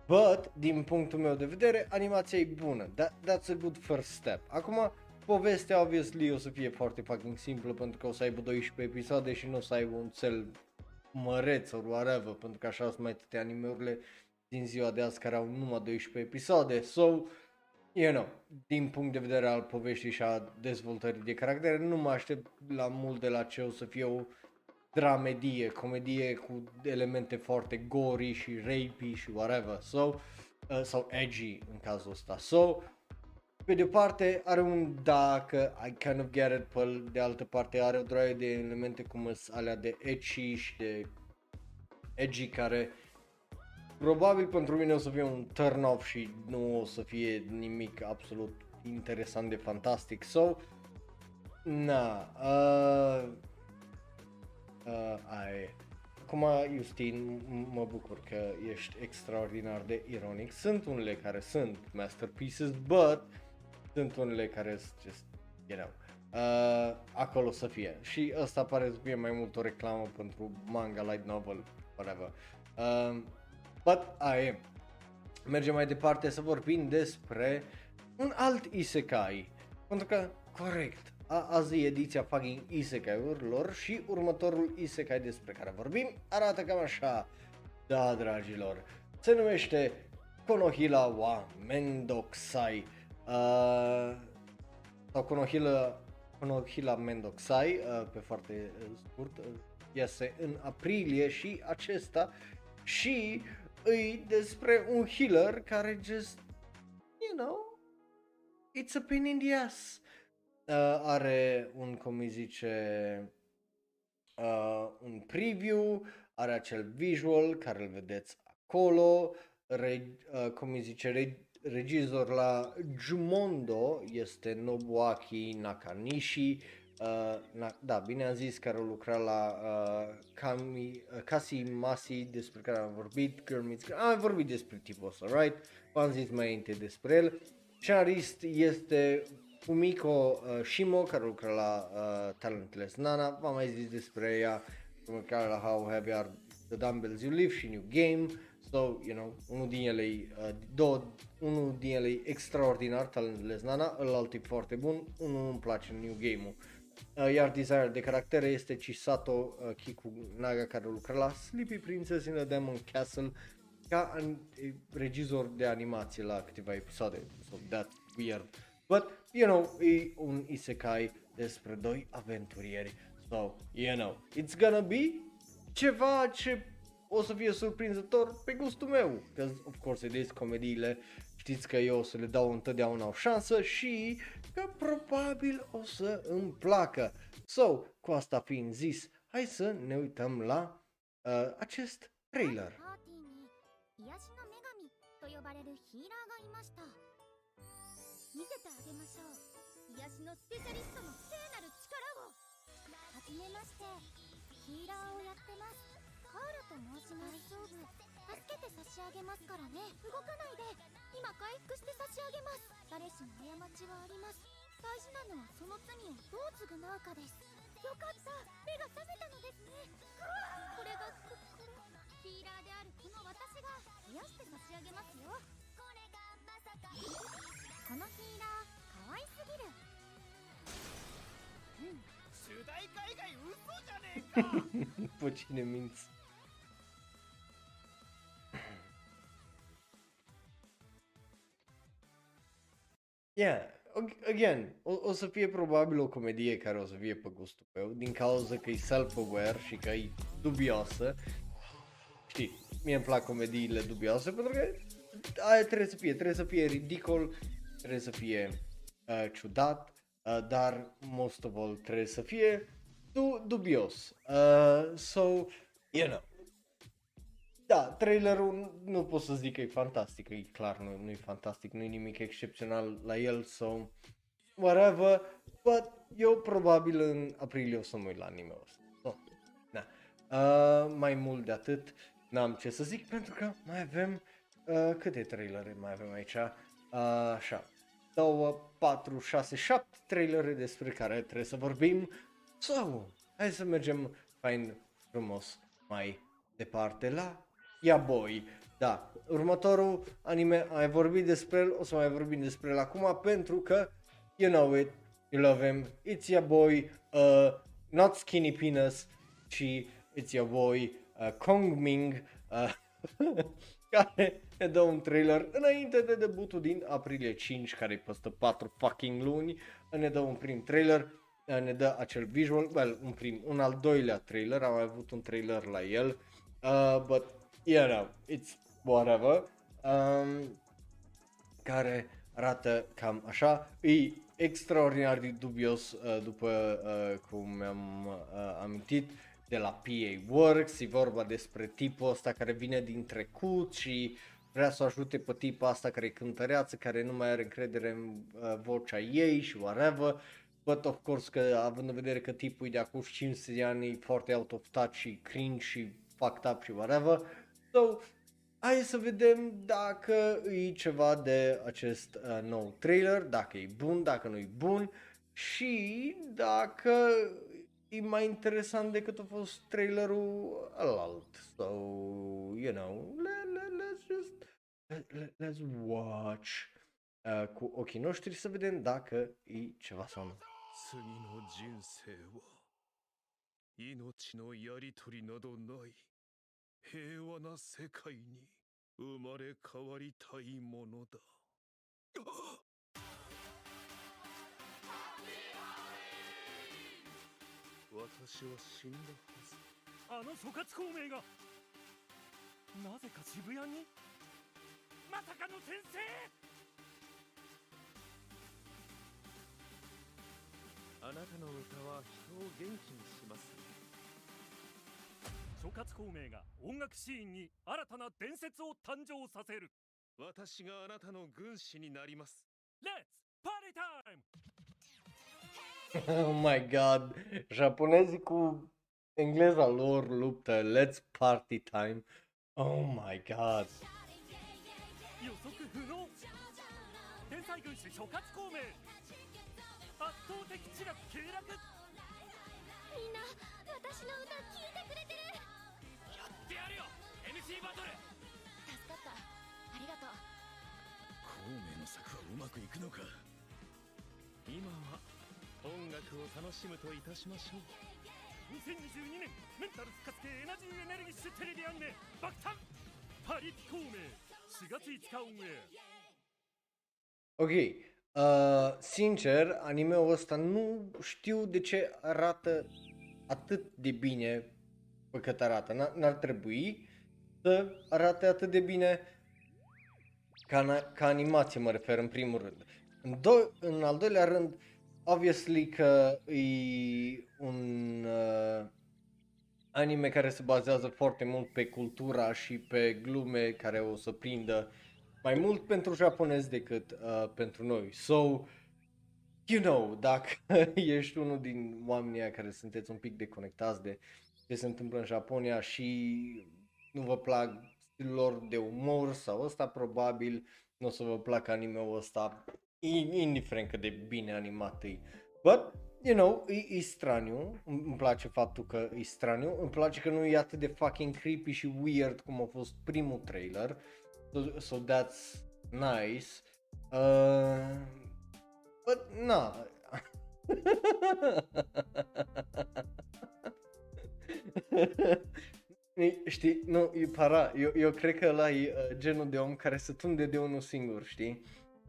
But, din punctul meu de vedere, animația e bună. That, that's a good first step. Acum, povestea, obviously, o să fie foarte fucking simplă pentru că o să aibă 12 episoade și nu o să aibă un cel măreț sau whatever, pentru că așa sunt mai toate animeurile din ziua de azi care au numai 12 episoade. So, you know, din punct de vedere al poveștii și a dezvoltării de caractere, nu mă aștept la mult de la ce o să fie o dramedie, comedie cu elemente foarte gory și rapey și whatever. So, uh, sau edgy în cazul ăsta. So, pe de o parte are un da că I kind of get it, pe de altă parte are o droaie de elemente cum sunt alea de edgy și de edgy care probabil pentru mine o să fie un turn off și nu o să fie nimic absolut interesant de fantastic. So, na, uh, uh, ai. Acum, Justin, m- mă bucur că ești extraordinar de ironic. Sunt unele care sunt masterpieces, but sunt unele care sunt just, you know, uh, acolo să fie. Și ăsta pare să fie mai mult o reclamă pentru manga, light novel, whatever. Uh, but, ai, mergem mai departe să vorbim despre un alt isekai. Pentru că, corect, a, azi e ediția fucking isekai-urilor și următorul isekai despre care vorbim arată cam așa. Da, dragilor, se numește Konohila wa Mendokusai. Uh, sau Konohila, Konohila Mendokusai, uh, pe foarte uh, scurt, uh, iese în aprilie și acesta și îi despre un healer care just, you know, it's a pain in the ass. Uh, are un, cum îi zice, uh, un preview, are acel visual care îl vedeți acolo, re, uh, cum îi zice, re, regizor la Jumondo este Nobuaki Nakanishi, uh, na, da, bine am zis, care a lucrat la uh, Kami, uh, Kasi Masi, despre care am vorbit, Girl Meets Girl, am vorbit despre tipul ăsta, right? V-am zis mai înainte despre el. Scenarist este Fumiko uh, Shimo, care lucra la uh, Talentless Nana, v-am mai zis despre ea, care la How Heavy Are The Dumbbells You Live și New Game, so, you know, unul din ele, uh, două, unul din ele e extraordinar, Talentless Nana, ălalt e foarte bun, unul îmi place, New Game-ul. Uh, iar designer de caractere este Chisato uh, Kikunaga care lucra la Sleepy Princess in the Demon Castle ca an- e regizor de animație la câteva episoade. So that's weird. But, you know, e un isekai despre doi aventurieri. So, you know, it's gonna be ceva ce o să fie surprinzător pe gustul meu. Că, of course, it is comediile, știți că eu o să le dau întotdeauna o șansă și că probabil o să îmi placă. So, cu asta fiind zis, hai să ne uităm la uh, acest trailer. 癒しの女神と呼ばれるヒーラーがいました見せてあげましょう。癒しのスペシャリストの聖なる力を。はじめまして。ヒーラーをやってます。カーラと申します。大丈夫助けて差し上げますからね。動かないで。今回復して差し上げます。誰しも過ちはあります。大事なのはその罪をどう償うかです。よかった。目が覚めたのですね。これがここヒーラーであるこの私が癒して差し上げますよ。これがまさかこのヒーラー可愛すぎるうん主題歌以外嘘じゃねえか Pe cine minți? Yeah, ag- again, o, o să fie probabil o comedie care o să fie pe gustul meu, din cauza că e self-aware și că e dubioasă. Știi, mie îmi plac comediile dubioase pentru că aia trebuie să fie, trebuie să fie ridicol, trebuie să fie uh, ciudat, uh, dar most of all trebuie să fie du- dubios. Uh, so, you know. Da, trailerul nu pot să zic că e fantastic, e clar, nu, nu e fantastic, nu e nimic excepțional la el, so, whatever, but eu probabil în aprilie o să mă uit la anime ăsta. So, na. Uh, mai mult de atât, n-am ce să zic pentru că mai avem, uh, câte trailere mai avem aici? Uh, așa, 2, 4, 6, 7 trailere despre care trebuie să vorbim. So, hai să mergem fain frumos mai departe la Ia Boy. Da, următorul anime, ai vorbit despre el, o să mai vorbim despre el acum pentru că you know it, you love him, it's your boy, uh, not Skinny Penis, ci it's your boy uh, Kong Ming, uh, care ne dă un trailer înainte de debutul din aprilie 5, care e peste 4 fucking luni, ne dă un prim trailer, uh, ne dă acel visual, well, un prim, un al doilea trailer, am mai avut un trailer la el, uh, but, you know, it's whatever, um, care arată cam așa, e extraordinar de dubios uh, după uh, cum mi-am uh, amintit de la PA Works, e vorba despre tipul ăsta care vine din trecut și vrea să o ajute pe tipa asta care e cântăreață, care nu mai are încredere în uh, vocea ei și whatever, but of course că având în vedere că tipul e de acum 500 de ani e foarte out of touch și cringe și fucked up și whatever, so hai să vedem dacă e ceva de acest uh, nou trailer, dacă e bun, dacă nu e bun și dacă e mai interesant decât a fost trailerul alt. So, you know, let, let, let's just let, let, let's watch uh, cu ochii noștri să vedem dacă e ceva sau nu. 次の人生は命のやりとりなどない平和な世界に生まれ変わりたいものだ 私は死んだはずあの諸葛孔明がなぜか渋谷に？まさかの転生！あなたの歌は人を元気にします諸葛孔明が音楽シーンに新たな伝説を誕生させる。私があなたの軍師になります。Let's party time! oh my god, japonezii cu engleza lor luptă, let's party time. Oh my god. 予測不能天才軍師諸葛孔明圧倒的知略経略みんな私の歌聞いてくれてるやってやるよ MC バトル助かったありがとう孔明の策はうまくいくのか今は 音楽を楽しむといたしましょう2022年メンタル復活系エナジーエネルギッシュテレビアニメ爆誕パリピ孔明4月5日オンエア Ok, uh, sincer, animeul ăsta nu știu de ce arată atât de bine pe cât arată. N- n-ar trebui să arate atât de bine ca, na- ca animație, mă refer în primul rând. În, do- în al doilea rând, obviously că e un... Uh, anime care se bazează foarte mult pe cultura și pe glume care o să prindă mai mult pentru japonezi decât uh, pentru noi. So, you know, dacă ești unul din oamenii aia care sunteți un pic deconectați de ce se întâmplă în Japonia și nu vă plac stilul lor de umor sau ăsta, probabil nu o să vă placă anime-ul ăsta, in- indiferent cât de bine animat e. But, you know, e, e straniu, îmi îmi place faptul că e straniu, îmi place că nu e atât de fucking creepy și weird cum a fost primul trailer, so, so that's nice. Uh, but, na. E, Știi, nu, e para, eu, eu cred că ăla e uh, genul de om care se tunde de unul singur, știi?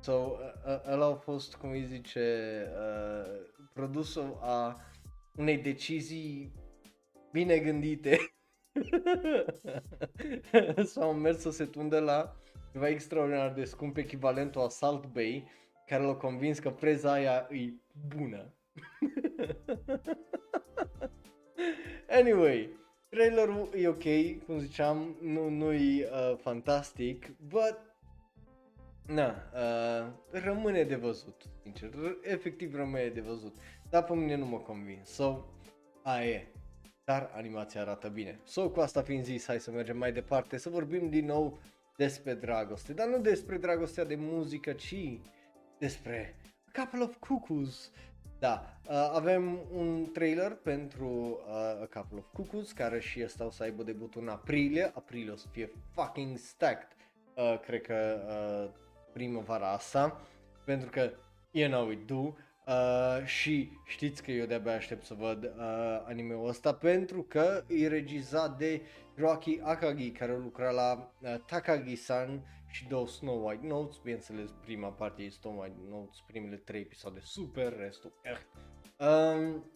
So, uh, uh, ăla a fost, cum îi zice, uh, produsul a unei decizii bine gândite. S-au mers să se tundă la ceva extraordinar de scump, echivalentul a Salt Bay, care l-a convins că preza aia e bună. anyway, trailerul e ok, cum ziceam, nu, nu-i uh, fantastic, but Na, uh, rămâne de văzut, sincer, R- efectiv rămâne de văzut, dar pe mine nu mă convins, so, aia e, dar animația arată bine. So, cu asta fiind zis, hai să mergem mai departe, să vorbim din nou despre dragoste, dar nu despre dragostea de muzică, ci despre A Couple of Cuckoos. Da, uh, avem un trailer pentru uh, A Couple of Cuckoos, care și ăsta o să aibă debutul în aprilie, aprilie o să fie fucking stacked, uh, cred că uh, primăvara asta, pentru că you know it do, uh, și știți că eu de-abia aștept să văd uh, anime-ul ăsta pentru că e regizat de Hiroaki Akagi care lucra la uh, Takagi-san și două Snow White Notes, bineînțeles prima parte e Snow White Notes, primele trei episoade super, restul eh. Um,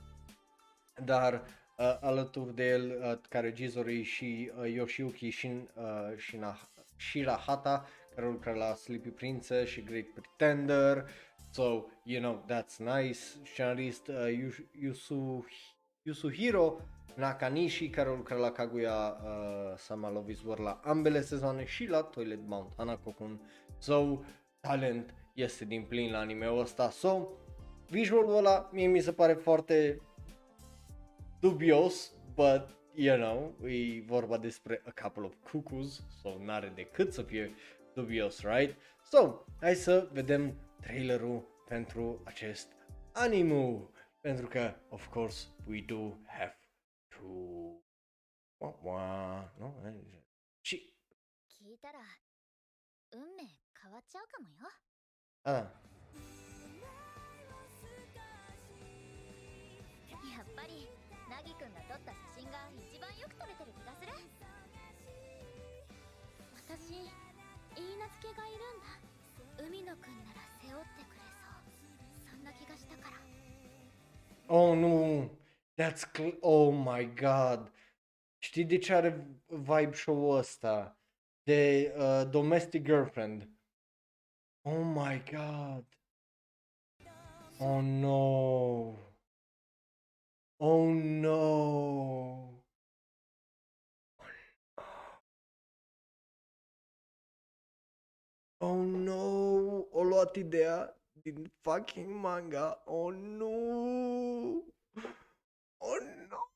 dar uh, alături de el uh, ca regizor e și uh, Yoshiyuki Shin, uh, Shina, Shirahata care lucra la Sleepy Princess și Great Pretender. So you know that's nice. Scenarist uh, Yusu, Yusu, Yusuhiro Nakanishi care lucra la Kaguya uh, Sama Love is War la ambele sezoane și la Toilet Mount Hanako-kun so talent este din plin la anime-ul ăsta. So visualul ăla mie mi se pare foarte dubios, but you know, e vorba despre a couple of cuckoos, so n-are decât să fie dubios, right? So, hai să vedem trailerul pentru acest animu, pentru că, of course, we do have to... No? Și... Ah, 嫁がいるんだ海野くんなら背負ってくれそうそんな気がしたから oh nu, that's, cl- oh my god, știi de ce are vibe show-ul ăsta? De uh, Domestic Girlfriend. Oh my god. Oh no. Oh no. Oh no. O luat ideea din fucking manga. Oh no. Oh no.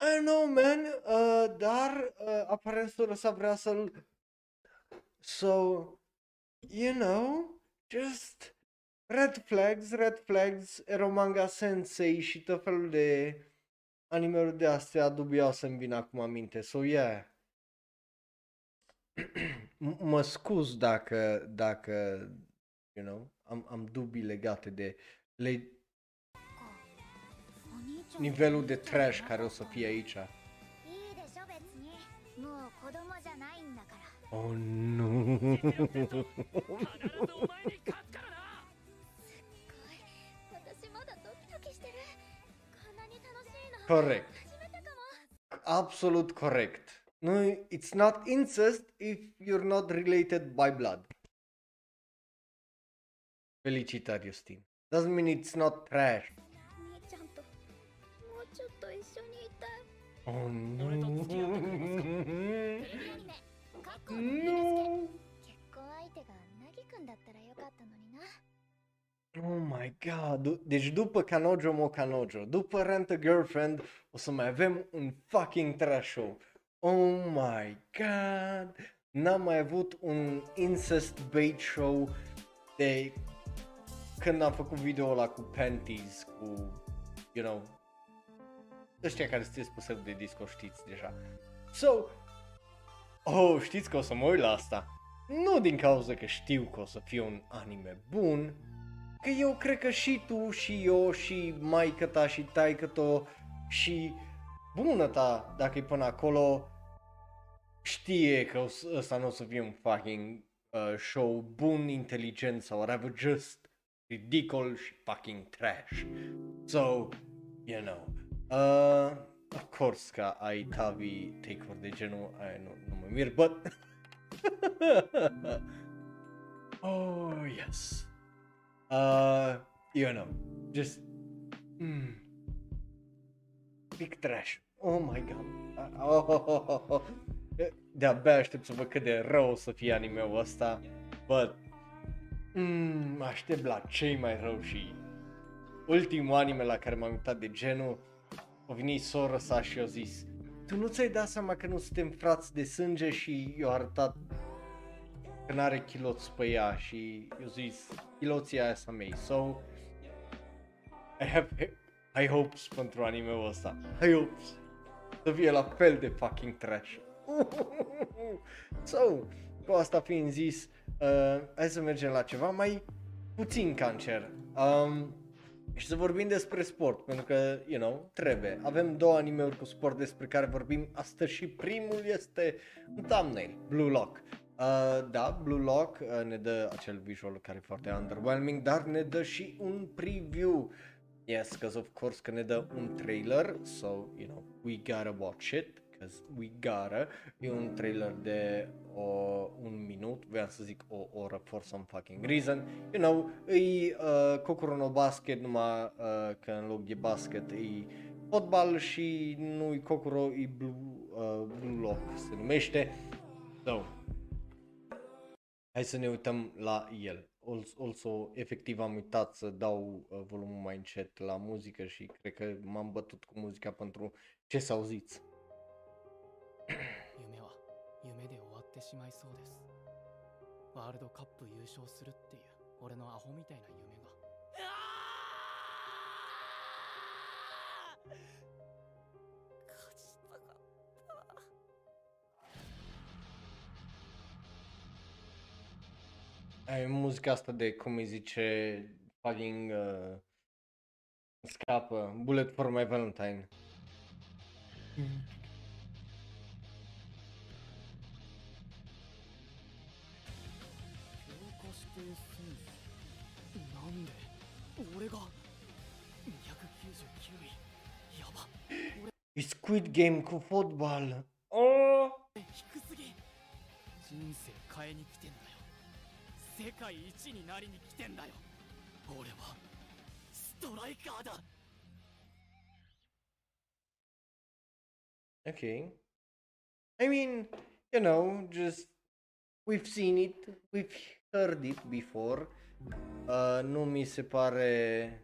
I don't know, man, uh, dar uh, aparent sora sa vrea să-l... So, you know, just red flags, red flags, Eromanga Sensei și tot felul de anime de astea dubioase îmi vin acum aminte. So, yeah. mă scuz dacă, dacă, you know, am, am dubii legate de le- nivelul de trash care o să fie aici. Oh, oh nu! corect. Absolut corect. Nu, it's not incest if you're not related by blood. Felicitări, Justin. Doesn't mean it's not trash. Oh, no. No. Oh my god, deci după Kanojo Mo Kanojo, după Rent a Girlfriend, o să mai avem un fucking trash show. Oh my god, n-am mai avut un incest bait show de când am făcut video ăla cu panties, cu, you know, ăștia care sunteți pe server de disco știți deja. So, oh, știți că o să mă uit la asta. Nu din cauza că știu că o să fie un anime bun, Că eu cred că și tu și eu și maică ta și taică to și bună ta, dacă e până acolo, știe că o să- ăsta nu o să fie un fucking uh, show bun, inteligent sau whatever, just ridicol și fucking trash. So, you know, uh, of course că ai Tavi take-uri de genul, aia nu, nu mă mir, but... oh, yes. Uh, you know, just mm, big trash. Oh my god. Uh, oh, oh, oh, oh, oh. De-abia aștept să văd cât de rău o să fie anime-ul ăsta, but mm, aștept la cei mai rău și ultimul anime la care m-am uitat de genul, a venit sora sa și a zis tu nu ți-ai dat seama că nu suntem frați de sânge și i-a arătat că n-are chiloți pe ea și eu zis chiloții aia sunt mei. So, I have high hopes pentru anime-ul ăsta. High hopes. Să fie la fel de fucking trash. so, cu asta fiind zis, uh, hai să mergem la ceva mai puțin cancer. Um, și să vorbim despre sport, pentru că, you know, trebuie. Avem două animeuri cu sport despre care vorbim astăzi și primul este un thumbnail, Blue Lock. Uh, da, Blue Lock uh, ne dă acel visual care e foarte underwhelming, dar ne dă și un preview. Yes, because of course că ne dă un trailer, so, you know, we gotta watch it, because we gotta. E un trailer de o, un minut, voiam să zic o oră for some fucking reason. You know, e uh, Kokoro no Basket, numai uh, că în loc de basket e fotbal și nu e Kokoro, e Blue, uh, Blue Lock se numește. So, hai să ne uităm la el Also, also efectiv am uitat să dau uh, volumul mai încet la muzică și cred că m-am bătut cu muzica pentru ce să auziți. 夢は夢で終わってしまいそうですワールドカップ優勝するっていう俺のアホみたいな夢 Ai muzica asta de, cum îi zice, fucking uh, scapă, Bullet for my Valentine. 強化指定選手なんで俺が299位やば E Squid Game cu fotbal. Oh! 低すぎ人生変えに来てんだよ 世界一になりに来てんだよ俺はストライカーだ Okay. I mean, you know, just we've seen it, we've heard it before. Uh, nu mi se pare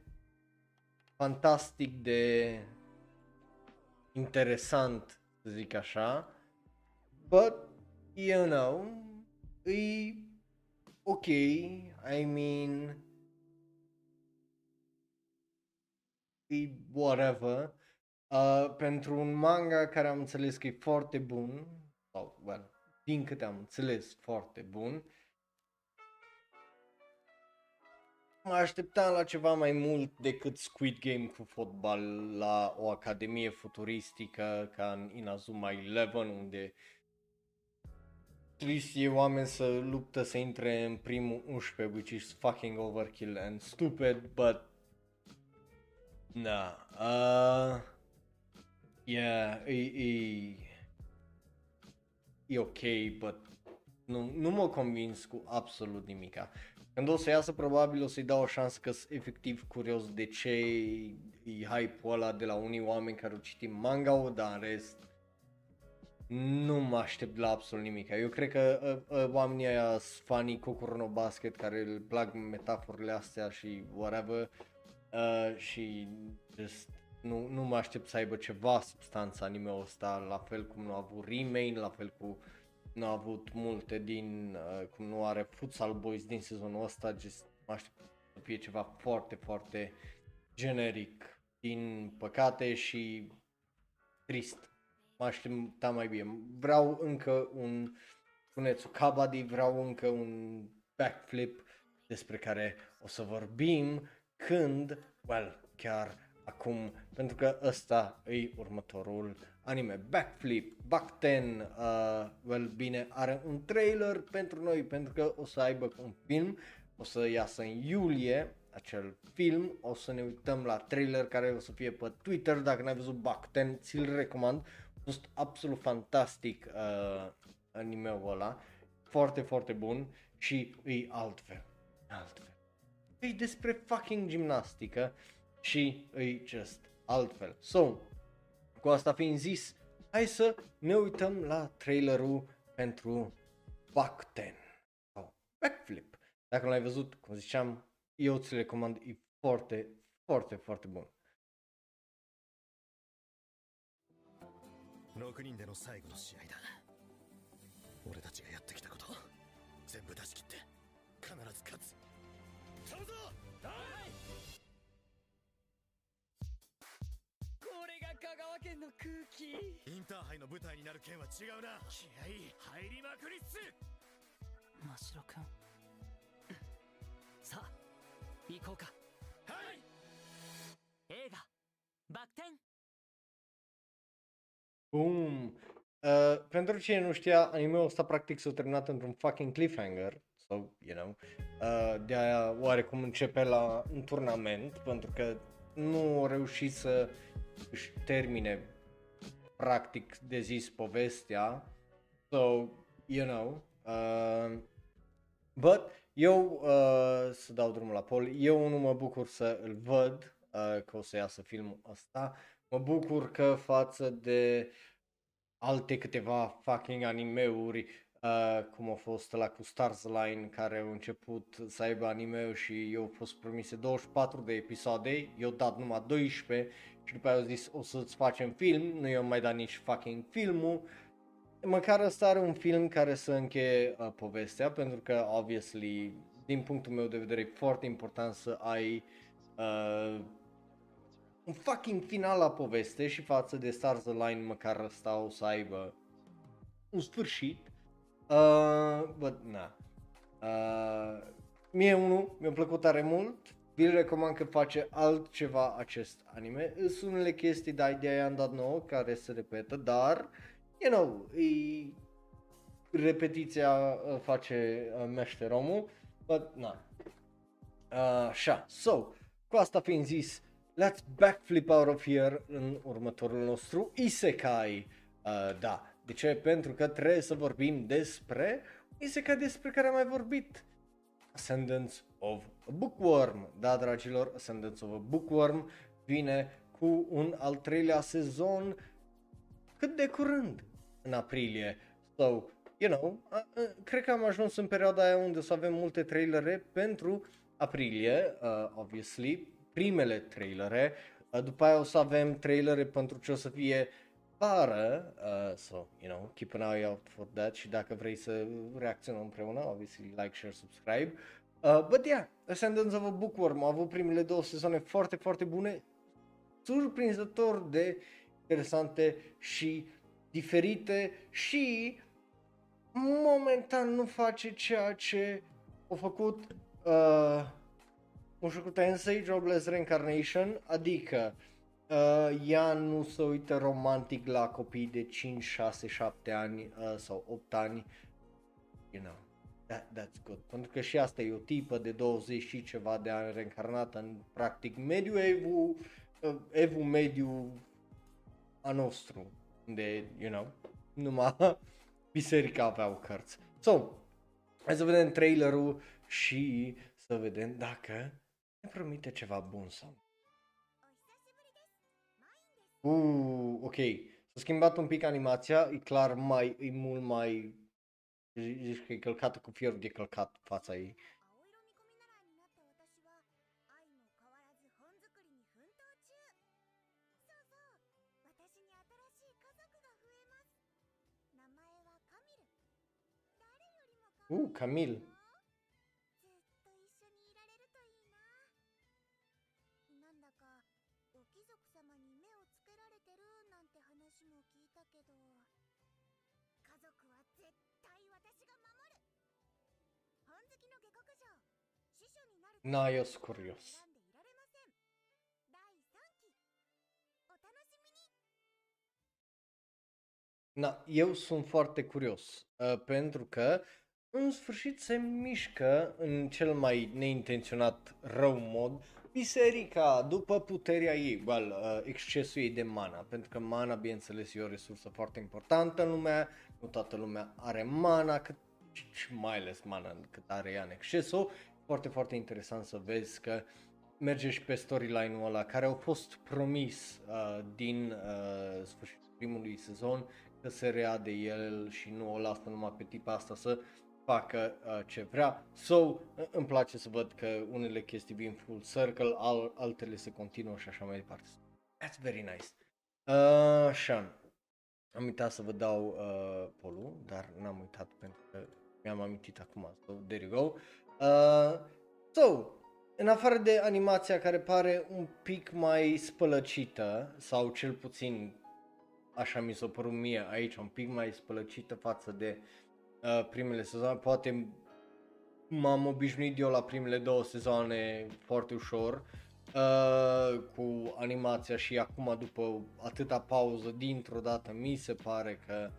fantastic de interesant, să zic așa. But, you know, e ok. I mean, e whatever. Uh, pentru un manga care am înțeles că e foarte bun, sau, well, din câte am înțeles, foarte bun, mă așteptam la ceva mai mult decât Squid Game cu fotbal la o academie futuristică ca în Inazuma Eleven, unde tristie oameni să luptă să intre în primul 11, which is fucking overkill and stupid, but Na, uh, yeah, e, e, e ok, but nu, nu mă convins cu absolut nimica. Când o să iasă, probabil o să-i dau o șansă că sunt efectiv curios de ce e hype-ul ăla de la unii oameni care au citit manga dar în rest nu mă aștept la absolut nimic. Eu cred că uh, uh, oamenii aia sunt fanii Kokurono Basket care îl plac metaforele astea și whatever uh, și just nu, nu mă aștept să aibă ceva substanță anime-ul ăsta, la fel cum nu a avut Remain, la fel cu nu a avut multe din, uh, cum nu are Futsal Boys din sezonul ăsta, just mă aștept să fie ceva foarte, foarte generic, din păcate și trist. Mă aștepta mai bine. Vreau încă un, spuneți, Kabaddi, vreau încă un backflip despre care o să vorbim când, well, chiar acum, pentru că ăsta e următorul anime. Backflip, Back 10, uh, well, bine, are un trailer pentru noi, pentru că o să aibă un film, o să iasă în iulie acel film, o să ne uităm la trailer care o să fie pe Twitter, dacă n-ai văzut Back 10, ți-l recomand, a fost absolut fantastic uh, anime-ul ăla, foarte, foarte bun și e altfel, altfel. E despre fucking gimnastică și e just altfel. So, cu asta fiind zis, hai să ne uităm la trailerul pentru Back 10 sau Backflip. Dacă nu l-ai văzut, cum ziceam, eu ți-l recomand, e foarte, foarte, foarte bun. 6人での最後の試合だ。俺たちがやってきたこと。全部出し切って。必ず勝つ。飛ぶぞ！これが香川県の空気。インターハイの舞台になる県は違うな。気合い入りまくりっす！真城くん。さあ行こうか Uh, pentru cine nu știa, anime-ul ăsta practic s-a terminat într-un fucking cliffhanger. So, you know, uh, de aia oarecum începe la un turnament, pentru că nu au reușit să își termine practic de zis povestea. So, you know, uh, but eu uh, să dau drumul la Paul, eu nu mă bucur să îl văd uh, că o să iasă filmul ăsta. Mă bucur că față de alte câteva fucking animeuri uh, cum a fost la cu Stars Line care au început să aibă anime și eu au fost promise 24 de episoade, eu dat numai 12 și după aia au zis o să-ți facem film, nu i-am mai dat nici fucking filmul. Măcar ăsta are un film care să încheie uh, povestea pentru că obviously din punctul meu de vedere e foarte important să ai uh, un fucking final la poveste și față de Stars Align măcar ăsta o să aibă un sfârșit. Uh, but, na. Uh, mie unul mi-a plăcut tare mult, vi recomand că face altceva acest anime. Sunt unele chestii de de i-am dat nouă care se repetă, dar, you know, e, repetiția uh, face uh, meșter omul, but na. Uh, așa, so, cu asta fiind zis, let's backflip out of here în următorul nostru Isekai. Uh, da, de ce? Pentru că trebuie să vorbim despre Isekai despre care am mai vorbit. Ascendance of a Bookworm. Da, dragilor, Ascendance of a Bookworm vine cu un al treilea sezon cât de curând, în aprilie. So, you know, uh, uh, cred că am ajuns în perioada aia unde o să avem multe trailere pentru aprilie, uh, obviously, primele trailere, uh, după aia o să avem trailere pentru ce o să fie vară, uh, so, you know, keep an eye out for that și dacă vrei să reacționăm împreună, obviously like, share, subscribe. Uh, but yeah, Ascendance of a Bookworm a avut primele două sezoane foarte, foarte bune, surprinzător de interesante și diferite și momentan nu face ceea ce a făcut uh, Mushoku Tensei Jobless Reincarnation, adică uh, ea nu se uită romantic la copii de 5, 6, 7 ani uh, sau 8 ani, you know, that, that's good. Pentru că și asta e o tipă de 20 și ceva de ani reîncarnată în practic mediu evu, uh, evu mediu a nostru, unde, you know, numai biserica aveau cărți. So, hai să vedem trailerul și să vedem dacă ne ne promite ceva bun sau... Uuu, ok. S-a schimbat un pic animația, e clar mai, e mult mai... Zici că e călcată cu fiorul de călcat fața ei. Uh, Camil. 族様に目をつけられてるなんて話も聞いたけど家族は絶対私が守る本好きの下克上司書になる Na, eu sunt curios. 選んでいられません第3期お楽しみに Na, eu sunt foarte curios, uh, pentru că în sfârșit se mișcă în cel mai neintenționat rău mod biserica după puterea ei, well, uh, excesul ei de mana, pentru că mana, bineînțeles, e o resursă foarte importantă în lumea, nu toată lumea are mana, cât, și mai ales mana cât are ea în excesul, foarte, foarte interesant să vezi că merge și pe storyline-ul ăla care au fost promis uh, din uh, sfârșitul primului sezon că se rea de el și nu o lasă numai pe tipa asta să facă uh, ce vrea. So, uh, îmi place să văd că unele chestii vin full circle, al, altele se continuă și așa mai departe. That's very nice. Uh, Sean, am uitat să vă dau uh, polul, dar n-am uitat pentru că mi-am amintit acum. So, there you go. Uh, so, în afară de animația care pare un pic mai spălăcită, sau cel puțin așa mi s-a părut mie aici, un pic mai spălăcită față de uh, primele sezoane, poate m-am obișnuit eu la primele două sezoane foarte ușor uh, cu animația și acum după atâta pauză dintr-o dată mi se pare că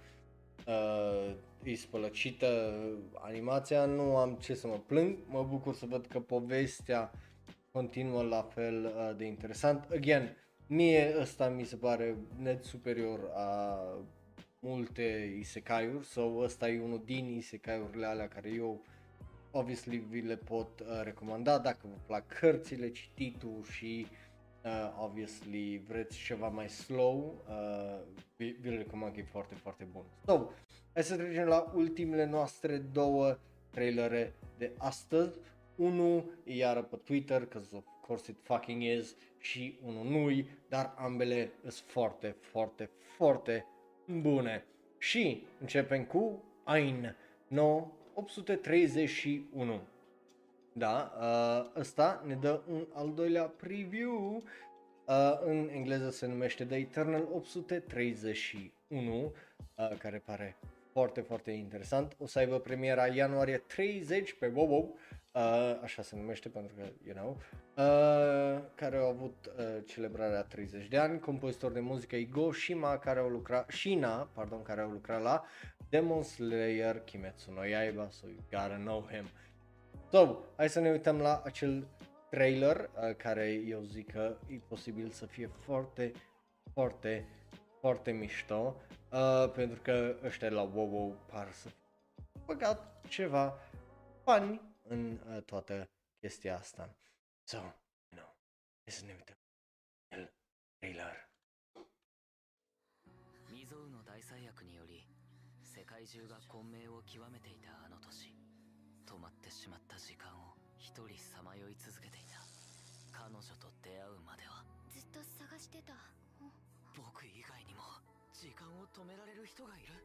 uh, e spălăcită animația, nu am ce să mă plâng, mă bucur să văd că povestea continuă la fel uh, de interesant. Again, mie ăsta mi se pare net superior a multe isekai-uri sau ăsta e unul din isekai-urile alea care eu obviously vi le pot uh, recomanda dacă vă plac cărțile, cititul și uh, obviously vreți ceva mai slow, uh, vi, vi le recomand că e foarte, foarte bun. So, hai să trecem la ultimele noastre două trailere de astăzi. Unul e iară pe Twitter, că of course it fucking is, și unul nu dar ambele sunt foarte, foarte, foarte bune. Și începem cu Ain 9 831. Da, uh, ăsta ne dă un al doilea preview. Uh, în engleză se numește The Eternal 831, uh, care pare foarte, foarte interesant. O să aibă premiera ianuarie 30 pe WoW, uh, așa se numește pentru că, you know, uh, care au avut uh, celebrarea 30 de ani, compozitor de muzică Igo Shima, care au lucrat, Shina, pardon, care au lucrat la Demon Slayer Kimetsu no Yaiba, so you gotta know him. So, hai să ne uităm la acel trailer uh, care eu zic că e posibil să fie foarte, foarte, foarte mișto, uh, pentru că ăștia la WoW par să băgat ceva bani în uh, toată chestia asta. So, you know, hai să ne uităm el trailer. 未曾有の大災厄により世界中が混迷を極めていたあの年止まってしまった時間を一人さまよい続けていた彼女と出会うまではずっと探してた僕以外にも時間を止められる人がいる？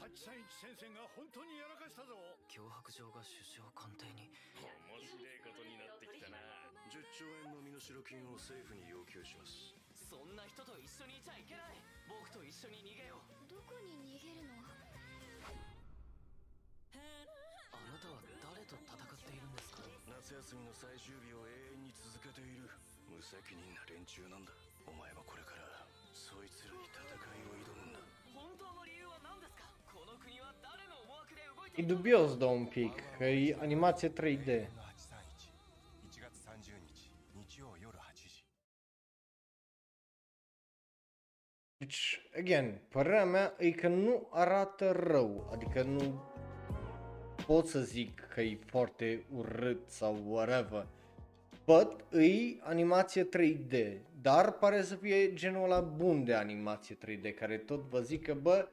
八三一先生が本当にやらかしたぞ。脅迫状が首相官邸に。面白いことになってきたな。10兆円の身代金を政府に要求します。そんな人と一緒にいちゃいけない。僕と一緒に逃げよう。どこに逃げるの？あなたは誰と戦っているんですか？夏休みの最終日を永遠に続けている。無責任な連中なんだ。お前はこれそいつらに戦いを挑むんだ本当の理由は何ですかこの国は誰の思惑で動いて E いる dubios de un pic, că e animație 3D. の831 1月30日日曜夜8時 Deci, again, părerea mea e că nu arată rău, adică nu pot să zic că e foarte urât sau whatever. But îi animație 3D, dar pare să fie genul ăla bun de animație 3D, care tot vă zic că bă,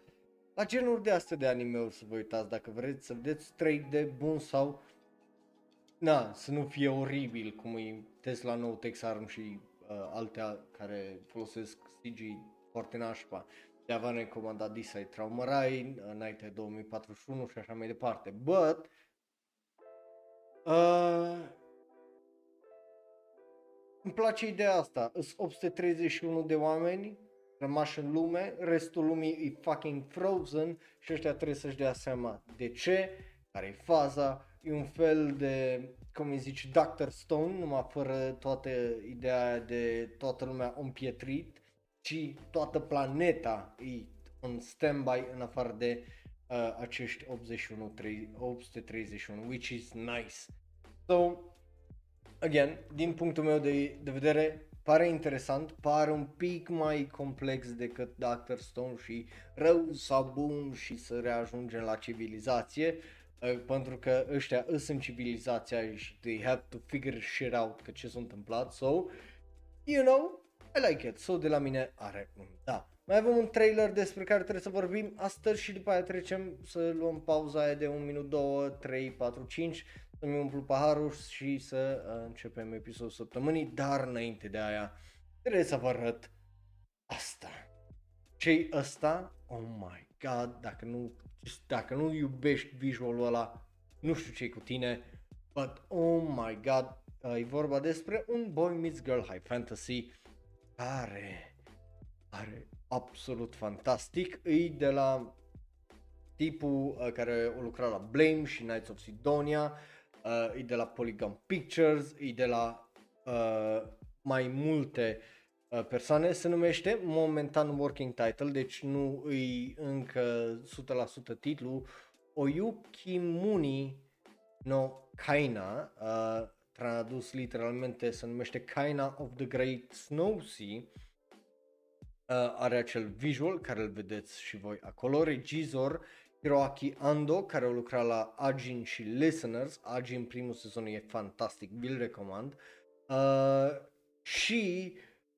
la genuri de astea de anime-uri să vă uitați dacă vreți să vedeți 3D bun sau na, să nu fie oribil cum e Tesla Note X-Arm și uh, alte care folosesc CG foarte nașpa. De a v-am recomandat Disai Traumarai, Night 2041 și așa mai departe. But, uh, îmi place ideea asta. Sunt 831 de oameni rămași în lume, restul lumii e fucking frozen și ăștia trebuie să-și dea seama de ce, care e faza, e un fel de, cum îi zici, Doctor Stone, numai fără toată ideea de toată lumea împietrit, ci toată planeta e în standby în afară de uh, acești 81, 3, 831, which is nice. So, again, din punctul meu de, de vedere, pare interesant, pare un pic mai complex decât Doctor Stone și rău sau bun și să reajungem la civilizație, uh, pentru că ăștia îs în civilizația și they have to figure shit out că ce s-a întâmplat, so, you know, I like it, so de la mine are un da. Mai avem un trailer despre care trebuie să vorbim astăzi și după aia trecem să luăm pauza aia de 1 minut, 2, 3, 4, 5 să-mi umplu paharul și să uh, începem episodul săptămânii, dar înainte de aia trebuie să vă arăt asta. ce ăsta? Oh my god, dacă nu, dacă nu iubești visualul ăla, nu știu ce cu tine, but oh my god, uh, e vorba despre un boy meets girl high fantasy care are absolut fantastic, e de la tipul uh, care a lucrat la Blame și Knights of Sidonia, uh, e de la Polygon Pictures, e de la uh, mai multe uh, persoane, se numește momentan working title, deci nu e încă 100% titlu, Oyuki Muni no Kaina, uh, tradus literalmente se numește Kaina of the Great Snow Sea, uh, are acel visual care îl vedeți și voi acolo, regizor Hiroaki Ando, care a lucrat la Ajin și Listeners. Ajin primul sezon e fantastic, vi-l recomand. Uh, și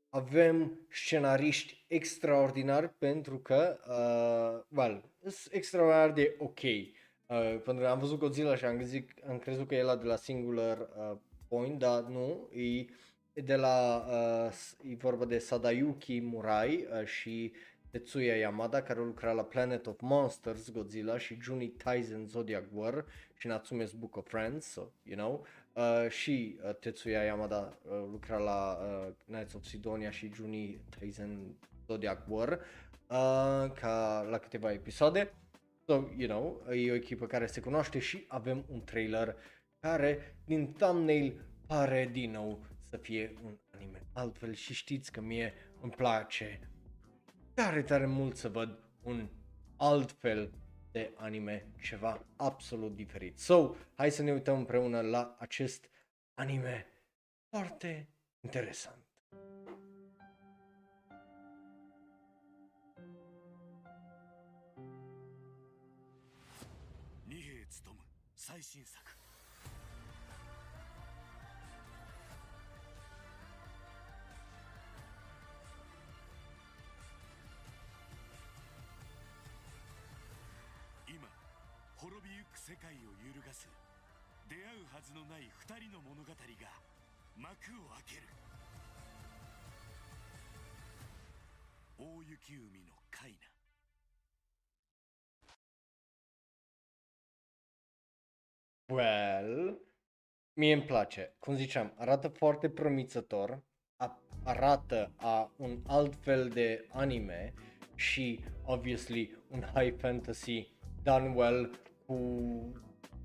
avem scenariști extraordinari pentru că, uh, well, sunt extraordinar de ok. Uh, pentru că am văzut Godzilla și am, zic, am crezut că e la de la Singular uh, Point, dar nu, e de la, uh, e vorba de Sadayuki Murai uh, și Tetsuya Yamada care lucra la Planet of Monsters, Godzilla și Juni Tyson Zodiac War și Natsume's Book of Friends, so, you know, uh, și uh, Tetsuya Yamada uh, lucra la uh, Knights of Sidonia și Juni Tyson Zodiac War uh, ca la câteva episoade. So, you know, e o echipă care se cunoaște și avem un trailer care din thumbnail pare din nou să fie un anime altfel și știți că mie îmi place tare, tare mult să văd un alt fel de anime, ceva absolut diferit. So, hai să ne uităm împreună la acest anime foarte interesant. 最新作 世界を揺るがす出会うはずのない二人の物語が幕を開ける大雪海のカイナ Well, mie îmi place. Cum ziceam, arată foarte promițător, arată a un alt fel de anime și, obviously, un high fantasy done well cu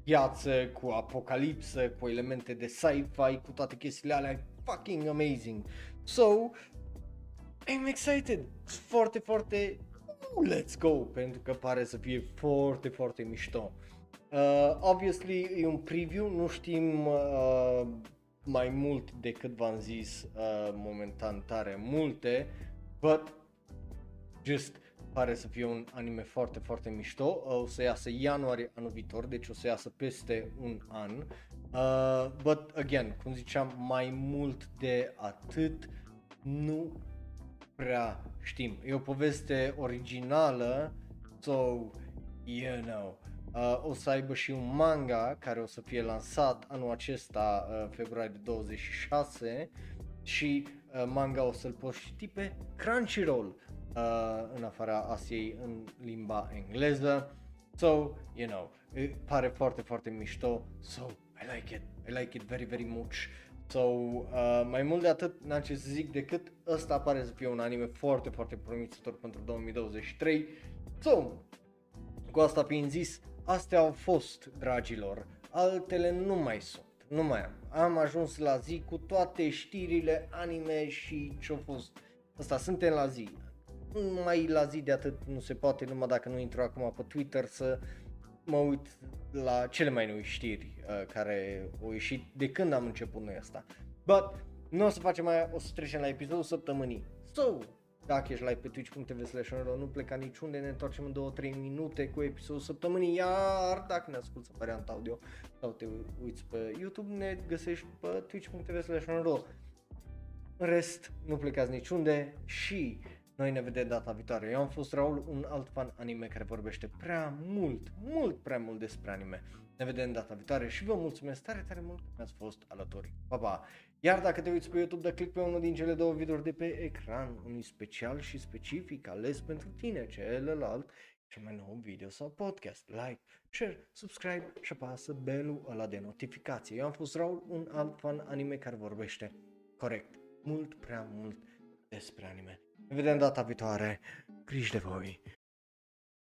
viață, cu apocalipsă, cu elemente de sci-fi, cu toate chestiile alea, fucking amazing. So, I'm excited, foarte, foarte, let's go, pentru că pare să fie foarte, foarte mișto. Uh, obviously e un preview, nu știm uh, mai mult decât v-am zis uh, momentan tare multe, but just pare să fie un anime foarte, foarte mișto. Uh, o să iasă ianuarie anul viitor, deci o să iasă peste un an. Uh, but, again, cum ziceam, mai mult de atât nu prea știm. E o poveste originală, so, you know. Uh, o să aibă și un manga care o să fie lansat anul acesta, uh, februarie 26 și uh, manga o să-l poți citi pe Crunchyroll uh, în afara Asiei în limba engleză. So, you know, e- pare foarte, foarte mișto. So, I like it. I like it very, very much. So, uh, mai mult de atât n-am ce să zic decât ăsta pare să fie un anime foarte, foarte promițător pentru 2023. So, cu asta fiind zis, astea au fost, dragilor. Altele nu mai sunt. Nu mai am. Am ajuns la zi cu toate știrile, anime și ce-au fost. Asta, suntem la zi. Mai la zi de atât nu se poate, numai dacă nu intru acum pe Twitter să mă uit la cele mai noi știri uh, care au ieșit de când am început noi asta. But, nu o să facem mai, o să trecem la episodul săptămânii. So, dacă ești live pe twitch.tv slash nu pleca niciunde, ne întoarcem în 2-3 minute cu episodul săptămânii, iar dacă ne asculti în varianta audio sau te uiți pe YouTube, ne găsești pe twitch.tv slash în rest, nu plecați niciunde și noi ne vedem data viitoare. Eu am fost Raul, un alt fan anime care vorbește prea mult, mult prea mult despre anime. Ne vedem data viitoare și vă mulțumesc tare, tare mult că mi-ați fost alături. Pa, pa! Iar dacă te uiți pe YouTube, dă click pe unul din cele două videouri de pe ecran, unul special și specific ales pentru tine, celălalt cel mai nou video sau podcast, like, share, subscribe și apasă belul ăla de notificație. Eu am fost Raul, un alt fan anime care vorbește corect, mult prea mult despre anime. Ne vedem data viitoare, grijă de voi,